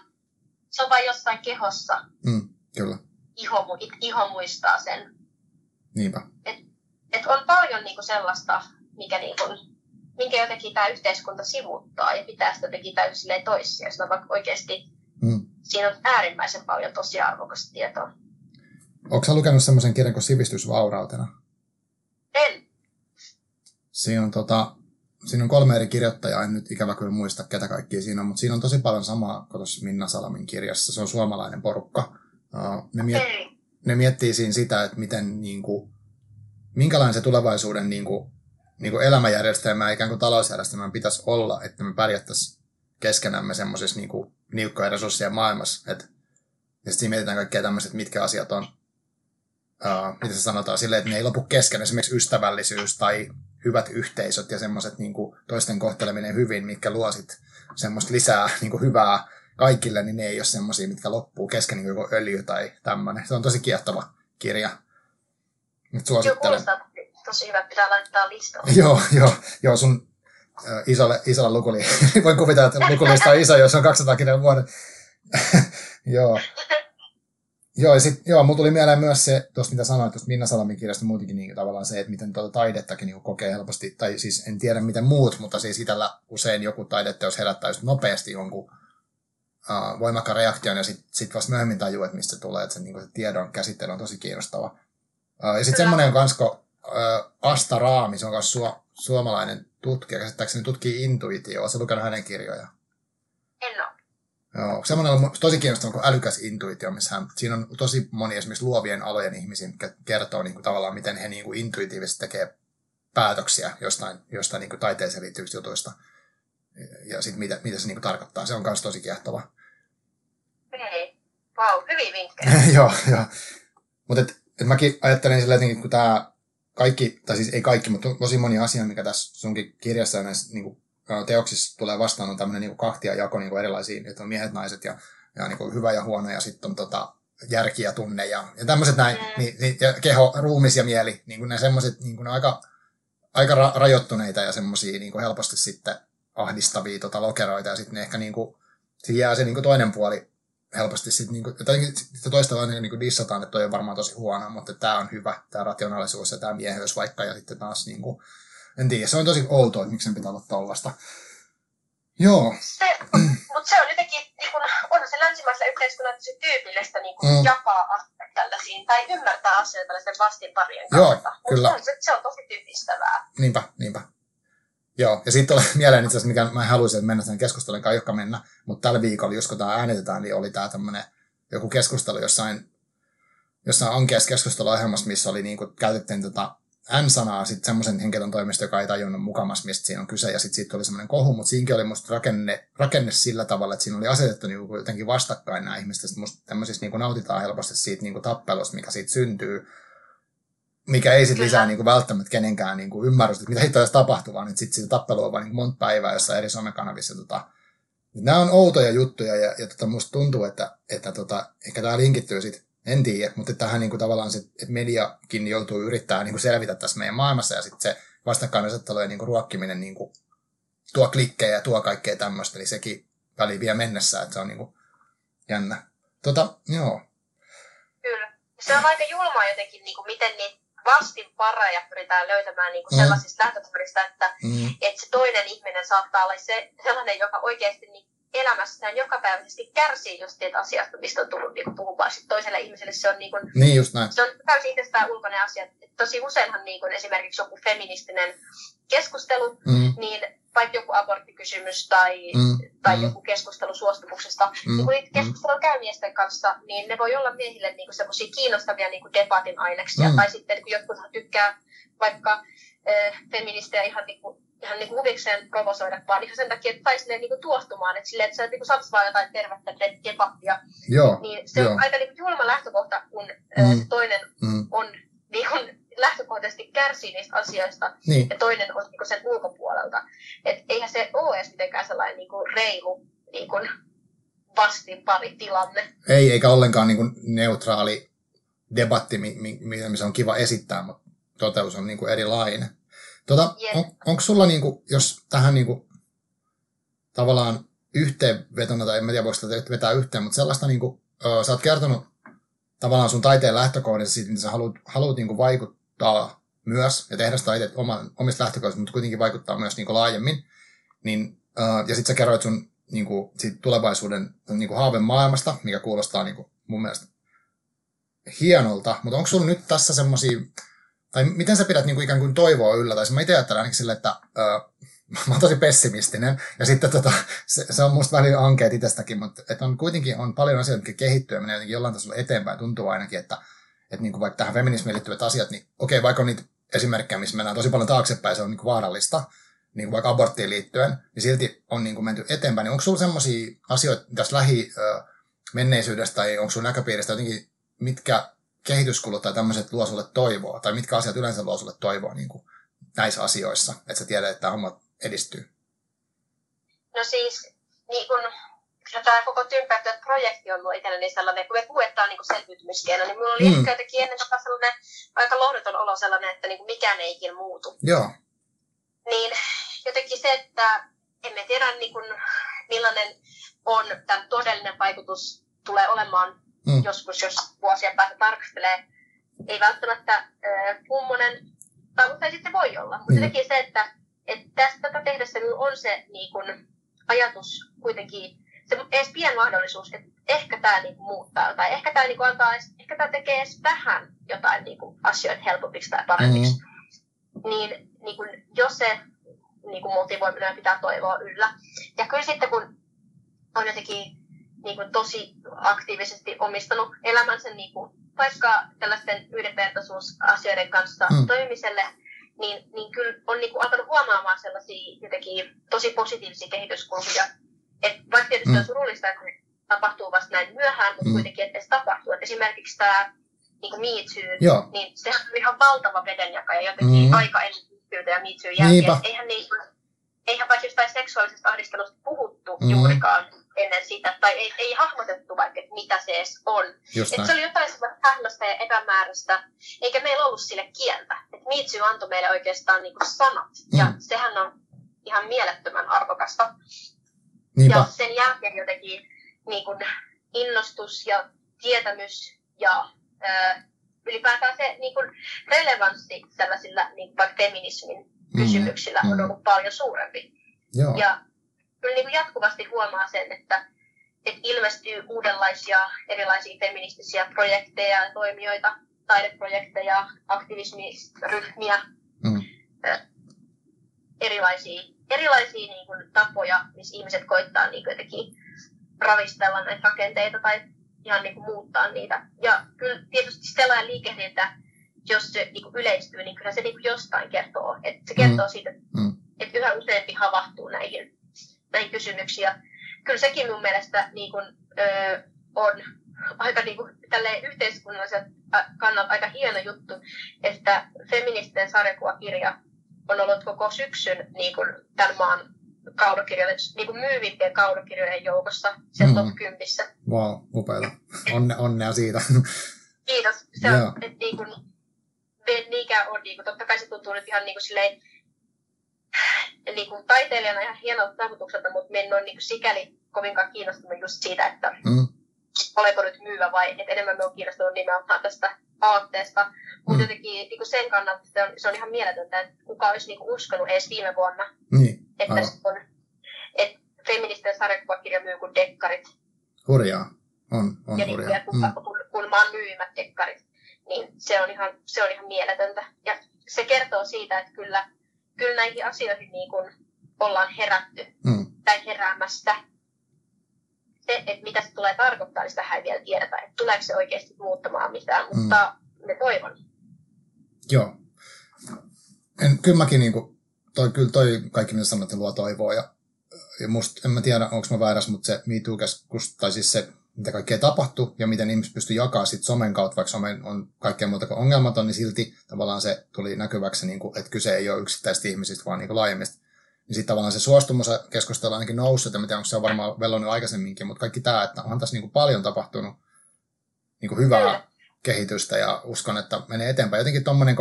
se on vaan jossain kehossa. Mm, kyllä. Iho, iho muistaa sen. Niinpä. Et, et on paljon niinku sellaista, mikä niinku, minkä jotenkin tämä yhteiskunta sivuttaa ja pitää sitä jotenkin täysin toissijaisena, vaikka oikeasti mm. siinä on äärimmäisen paljon tosi arvokasta tietoa. Onko lukenut semmoisen kirjan kuin Sivistysvaurautena? En. Siinä on, tota, siinä on kolme eri kirjoittajaa, en nyt ikävä kyllä muista ketä kaikkia siinä on, mutta siinä on tosi paljon samaa kuin tuossa Minna Salamin kirjassa. Se on suomalainen porukka. Ne, miet, okay. ne miettii siinä sitä, että miten, niin kuin, minkälainen se tulevaisuuden niin kuin, niin kuin elämäjärjestelmä ja ikään kuin talousjärjestelmän pitäisi olla, että me pärjättäisiin keskenämme semmoisessa niin niukkojen resurssien maailmassa. Et, ja sitten mietitään kaikkea tämmöiset, mitkä asiat on uh, mitä se sanotaan, silleen, että ne ei lopu kesken, esimerkiksi ystävällisyys tai hyvät yhteisöt ja semmoiset niin toisten kohteleminen hyvin, mitkä luo sit semmoista lisää niin kuin hyvää kaikille, niin ne ei ole semmoisia, mitkä loppuu kesken niin kuin öljy tai tämmöinen. Se on tosi kiehtova kirja. Nyt suosittelen. Joo, tosi hyvä, pitää laittaa listalle. joo, joo, joo, sun äh, isolle, isolle lukuli. Voin kuvitella, että lukulista on iso, jos on 200 kirjan vuoden. joo. Joo, ja sit, joo, mulla tuli mieleen myös se, tuosta mitä sanoit tuosta Minna Salamin kirjasta muutenkin niin, tavallaan se, että miten tuota taidettakin niin kokee helposti, tai siis en tiedä miten muut, mutta siis itellä usein joku taideteos herättää just nopeasti jonkun uh, voimakkaan reaktion, ja sitten sit vasta myöhemmin tajuu, että mistä se tulee, että se, niin se tiedon käsittely on tosi kiinnostava. Uh, ja sitten semmoinen on kans, uh, Asta Raami, se on myös su- suomalainen tutkija, käsittääkseni tutkii intuitio, Oletko lukenut hänen kirjoja? Joo, semmoinen on tosi kiinnostava kuin älykäs intuitio, missä hän, siinä on tosi moni esimerkiksi luovien alojen ihmisiä, jotka kertoo niin kuin, tavallaan, miten he niin kuin, intuitiivisesti tekee päätöksiä jostain, jostain niin kuin, taiteeseen liittyvistä jutuista. Ja sitten mitä, mitä se niin kuin, tarkoittaa. Se on myös tosi kiehtova. Hei, wow, hyviä vinkkejä. joo, joo. Mutta et, et mäkin ajattelen sillä jotenkin, kun tämä kaikki, tai siis ei kaikki, mutta tosi moni asia, mikä tässä sunkin kirjassa ja näissä niin kuin, teoksissa tulee vastaan on tämmöinen niin kahtia jako niin erilaisiin, että on miehet, naiset ja, ja niin kuin hyvä ja huono ja sitten on tota, järki ja tunne ja, ja tämmöiset näin, mm. niin, niin, ja keho, ruumis ja mieli, niin kuin ne semmoiset niin kuin aika, aika ra- rajoittuneita ja semmoisia niin kuin helposti sitten ahdistavia tota, lokeroita ja sitten ne ehkä niin kuin, jää se niin kuin toinen puoli helposti sitten, niin kuin, jotenkin sitä toista vaan niin kuin dissataan, että toi on varmaan tosi huono, mutta tämä on hyvä, tämä rationaalisuus ja tämä miehyys vaikka ja sitten taas niin kuin, en tiedä, se on tosi outoa, että miksi sen pitää olla tollasta. Joo. Se, mutta se on jotenkin, niin kun, on se länsimaisessa yhteiskunnassa tosi tyypillistä niin kun mm. jakaa asioita tällaisiin, tai ymmärtää asioita tällaisten vastinparien kautta. Joo, kyllä. Se on, se, on tosi typistävää. Niinpä, niinpä. Joo, ja sitten tulee mieleen itse asiassa, mikä mä haluaisin, mennä sen keskustelun, joka mennä, mutta tällä viikolla, jos kun tämä äänitetään, niin oli tämä tämmöinen joku keskustelu jossain, jossain onkeassa keskusteluohjelmassa, missä oli niin kuin, käytettiin tota N-sanaa sitten semmoisen henkilön toimesta, joka ei tajunnut mukamas, mistä siinä on kyse, ja sitten siitä oli semmoinen kohu, mutta siinäkin oli musta rakenne, rakenne sillä tavalla, että siinä oli asetettu niin jotenkin vastakkain nämä ihmiset, musta tämmöisissä niin nautitaan helposti siitä niin kuin tappelusta, mikä siitä syntyy, mikä ei sitten lisää niin kuin välttämättä kenenkään niin kuin ymmärrystä, että mitä hitto edes tapahtuu, vaan sitten siitä tappelu on vain niin monta päivää jossain eri somekanavissa. Tota, nämä on outoja juttuja ja, ja tota, musta tuntuu, että, että tota, ehkä tämä linkittyy sitten, en tiedä, mutta tähän niin kuin tavallaan se, että mediakin joutuu yrittämään niin kuin selvitä tässä meidän maailmassa ja sitten se vastakkainasettelu ja niin kuin ruokkiminen niin kuin tuo klikkejä ja tuo kaikkea tämmöistä, niin sekin väliin vie mennessä, että se on niin kuin jännä. Tota, joo. Kyllä. Se on aika julmaa jotenkin, niin kuin miten niitä vastinpareja pyritään löytämään niin kuin mm. sellaisista lähtökohdista, että, mm. että se toinen ihminen saattaa olla se, sellainen, joka oikeasti niin elämässään jokapäiväisesti kärsii just siitä asiasta, mistä on tullut niin puhumaan sitten toiselle ihmiselle. Se on, niin kuin, niin just näin. Se on täysin itsestään ulkoinen asia. Et tosi useinhan niin kuin esimerkiksi joku feministinen keskustelu, mm. niin vaikka joku aborttikysymys tai, mm, tai mm. joku keskustelu suostumuksesta, mm, niin kun niitä keskustelua käy miesten kanssa, niin ne voi olla miehille niin semmoisia kiinnostavia niin debatin aineksia. Mm. Tai sitten kun jotkut tykkää vaikka äh, feministejä ihan, niin kuin, ihan niin kuin huvikseen provosoida, vaan ihan sen takia, että saisi ne niin kuin tuostumaan, että, silleen, että sä niin saat vaan jotain tervettä debattia. Joo, niin se joo. on aika niin kuin julma lähtökohta, kun mm. se toinen mm. on niin kuin, lähtökohtaisesti kärsii niistä asioista niin. ja toinen on niin sen ulkopuolelta. Et eihän se ole edes mitenkään sellainen niin kuin reilu niin kuin vastinpari tilanne. Ei, eikä ollenkaan niin kuin neutraali debatti, missä on kiva esittää, mutta toteus on niin kuin erilainen. Tota, on, onko sulla, niin kuin, jos tähän niin kuin, tavallaan yhteenvetona, tai en tiedä voiko sitä vetää yhteen, mutta sellaista, niin kuin, sä oot kertonut tavallaan sun taiteen lähtökohdissa siitä, mitä sä haluat, haluat niin kuin vaikuttaa myös ja tehdä sitä itse oman, omista lähtökohdista, mutta kuitenkin vaikuttaa myös niin kuin laajemmin. Niin, uh, ja sitten sä kerroit sun niin kuin, siitä tulevaisuuden niin kuin haaven maailmasta, mikä kuulostaa niin kuin, mun mielestä hienolta, mutta onko sulla nyt tässä semmoisia, tai miten sä pidät niin kuin ikään kuin toivoa yllä, tai mä itse ajattelen ainakin sille, että uh, mä oon tosi pessimistinen, ja sitten tota, se, se on musta välillä ankeet itsestäkin, mutta että on kuitenkin on paljon asioita, jotka kehittyy ja menee jotenkin jollain tasolla eteenpäin. Tuntuu ainakin, että, että niin kuin vaikka tähän feminismiin liittyvät asiat, niin okei, vaikka on niitä esimerkkejä, missä mennään tosi paljon taaksepäin, se on niin kuin vaarallista, niin kuin vaikka aborttiin liittyen, niin silti on niin kuin menty eteenpäin. Niin onko sulla sellaisia asioita tässä lähi menneisyydestä tai onko sulla näköpiiristä jotenkin, mitkä kehityskulut tai tämmöiset luo sulle toivoa, tai mitkä asiat yleensä luo sulle toivoa niin kuin näissä asioissa, että sä tiedät, että homma edistyy? No siis, niin kun, tämä koko projekti on ollut itselleni sellainen, kun me puhutaan niin selviytymiskeino, niin minulla oli mm. ehkä jotenkin ennen sellainen aika lohduton olo sellainen, että niin kuin mikään ei ikinä muutu. Joo. Niin jotenkin se, että emme tiedä niin kuin, millainen on tämän todellinen vaikutus tulee olemaan mm. joskus, jos vuosia päästä tarkastelee. Ei välttämättä äh, kummonen, tai mutta sitten voi olla. Mutta mm. jotenkin se, että että tästä tätä tehdessä on se niin kun, ajatus kuitenkin, se edes pieni mahdollisuus, että ehkä tämä niin muuttaa tai ehkä tämä niin antaa, ehkä tämä tekee edes vähän jotain niin kuin, asioita helpommiksi tai paremmiksi. Mm-hmm. Niin, niin kun, jos se niin kuin motivoiminen pitää toivoa yllä. Ja kyllä sitten kun on jotenkin niin kuin, tosi aktiivisesti omistanut elämänsä niin kuin, vaikka tällaisten yhdenvertaisuusasioiden kanssa mm. toimimiselle, niin, niin kyllä on niin kuin alkanut huomaamaan sellaisia jotenkin tosi positiivisia kehityskulkuja. Et vaikka tietysti mm. on surullista, että tapahtuu vasta näin myöhään, mutta mm. kuitenkin, että se tapahtuu. Et esimerkiksi tämä niin kuin Me Too, Joo. niin se on ihan valtava vedenjakaja jotenkin mm. aika ennen ja Me Too jälkeen. Eihän, niin, eihän vaikka jostain seksuaalisesta ahdistelusta puhuttu mm. juurikaan ennen sitä, tai ei, ei hahmotettu vaikka, että mitä se edes on. Et se oli jotain hämmästä ja epämääräistä, eikä meillä ollut sille kieltä. Et Mitsu antoi meille oikeastaan niinku sanat, mm. ja sehän on ihan mielettömän arvokasta. Niinpä. Ja sen jälkeen jotenkin niin kun, innostus ja tietämys ja ö, ylipäätään se niin kun, relevanssi sellaisilla niin vaikka feminismin mm. kysymyksillä mm. on ollut paljon suurempi. Joo. Ja kyllä niin jatkuvasti huomaa sen, että, että ilmestyy uudenlaisia erilaisia feministisiä projekteja ja toimijoita, taideprojekteja, aktivismiryhmiä. Mm. erilaisia, erilaisia niin kuin, tapoja, missä ihmiset koittaa niin kuin, jotenkin ravistella näitä rakenteita tai ihan niin kuin, muuttaa niitä. Ja kyllä tietysti sellainen liikehdintä, jos se niin kuin, yleistyy, niin kyllä se niin kuin, jostain kertoo. Et se kertoo mm. siitä, mm. että yhä useampi havahtuu näihin, näihin kysymyksiin. Ja kyllä sekin mun mielestä niin kuin, ö, on aika niin kuin, yhteiskunnallisen kannalta aika hieno juttu, että feministinen sarjakuvakirja on ollut koko syksyn niin kuin, tämän maan kaudokirjojen, niin kuin myyvimpien kaudokirjojen joukossa, sen mm. top 10. Wow, upeata. Onne, onnea siitä. Kiitos. Se on, että niin kuin, en niinkään ole, niin kuin, totta kai se tuntuu nyt ihan niin kuin silleen, niin kuin taiteilijana ihan hienolta saavutukselta, mutta me en ole niin sikäli kovinkaan kiinnostunut just siitä, että mm. olenko nyt myyvä vai että enemmän me on kiinnostunut nimenomaan tästä aatteesta. Mutta mm. jotenkin niin kuin sen kannalta se on, se on ihan mieletöntä, että kuka olisi niin kuin uskonut edes viime vuonna, niin. että, se on, että feministinen sarjakuvakirja myy kuin dekkarit. Hurjaa. On, on ja hurjaa. Niin, kun, mm. kun, kun maan myymät dekkarit, niin se on ihan, se on ihan mieletöntä. Ja se kertoo siitä, että kyllä, kyllä näihin asioihin niin kuin ollaan herätty mm. tai heräämästä se, että mitä se tulee tarkoittaa, niin sitä ei vielä tiedetä, että tuleeko se oikeasti muuttamaan mitään, mm. mutta me toivon. Joo. En, kyllä mäkin niin kuin, toi, kyllä toi kaikki mitä sanoit, luo toivoa ja, ja musta, en mä tiedä, onko mä väärässä, mutta se MeToo-keskus, tai siis se, mitä kaikkea tapahtui ja miten ihmiset pystyy jakamaan sit somen kautta, vaikka some on kaikkea muuta kuin ongelmaton, niin silti tavallaan se tuli näkyväksi, niin kuin, että kyse ei ole yksittäisistä ihmisistä, vaan niin kuin laajemmista niin sitten tavallaan se suostumus keskustelu ainakin noussut, ja tiedä, onko se on varmaan vellonut aikaisemminkin, mutta kaikki tämä, että onhan tässä niin kuin paljon tapahtunut niin kuin hyvää kehitystä, ja uskon, että menee eteenpäin. Jotenkin tommonen,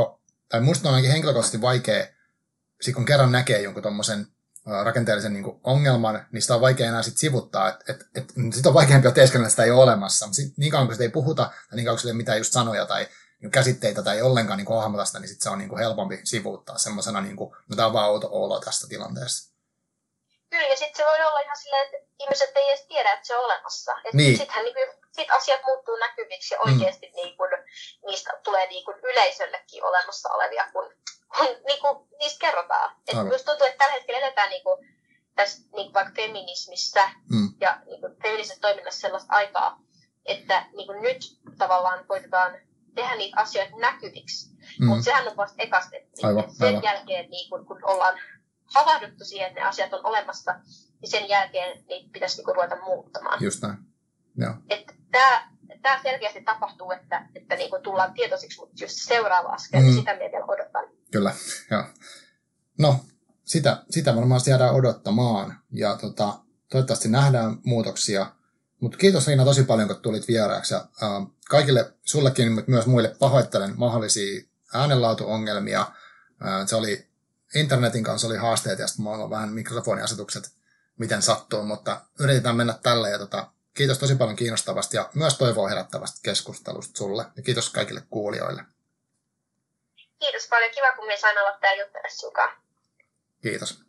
tai musta on ainakin henkilökohtaisesti vaikea, kun kerran näkee jonkun tuommoisen rakenteellisen niin kuin ongelman, niin sitä on vaikea enää sit sivuttaa. Et, et, et, sit on vaikeampi teeskennellä, että sitä ei ole olemassa. Mutta niin kauan kuin sitä ei puhuta, tai niin kauan kuin ei ole mitään just sanoja tai niin käsitteitä tai ei ollenkaan niin hahmota sitä, niin sit se on niin kuin helpompi sivuuttaa semmoisena, niin kuin, no tämä on vaan outo olo tästä tilanteesta. Kyllä, ja sitten se voi olla ihan silleen, että ihmiset ei edes tiedä, että se on olemassa. niin. Sittenhän niin sit asiat muuttuu näkyviksi ja oikeasti mm. niin kuin, niistä tulee niin kuin yleisöllekin olemassa olevia, kun, kun niin kuin, niistä kerrotaan. Et myös tuntuu, että tällä hetkellä eletään niin kuin, tässä niin kuin vaikka feminismissä mm. ja niin kuin, feminismisessä toiminnassa sellaista aikaa, että niin kuin nyt tavallaan koitetaan tehdä niitä asioita näkyviksi. Mm. Mutta sehän on vasta ekasti. Aivan, sen aivan. jälkeen, niin kun, kun ollaan havahduttu siihen, että ne asiat on olemassa, niin sen jälkeen niitä pitäisi niin ruveta muuttamaan. Just näin. Joo. Tämä, tämä selkeästi tapahtuu, että, että niin tullaan tietoisiksi, mutta just seuraava askel, niin mm. sitä me vielä odotan. Kyllä, joo. No, sitä, sitä varmaan jäädään odottamaan. Ja tota, toivottavasti nähdään muutoksia mutta kiitos Riina tosi paljon, kun tulit vieraaksi. Ja, äh, kaikille sullekin, mutta myös muille pahoittelen mahdollisia äänenlaatuongelmia. Äh, se oli, internetin kanssa oli haasteet ja sitten mulla on vähän mikrofoniasetukset, miten sattuu, mutta yritetään mennä tälle. Ja tota, kiitos tosi paljon kiinnostavasta ja myös toivoa herättävästä keskustelusta sulle. Ja kiitos kaikille kuulijoille. Kiitos paljon. Kiva, kun me sain olla täällä juttelemassa Kiitos.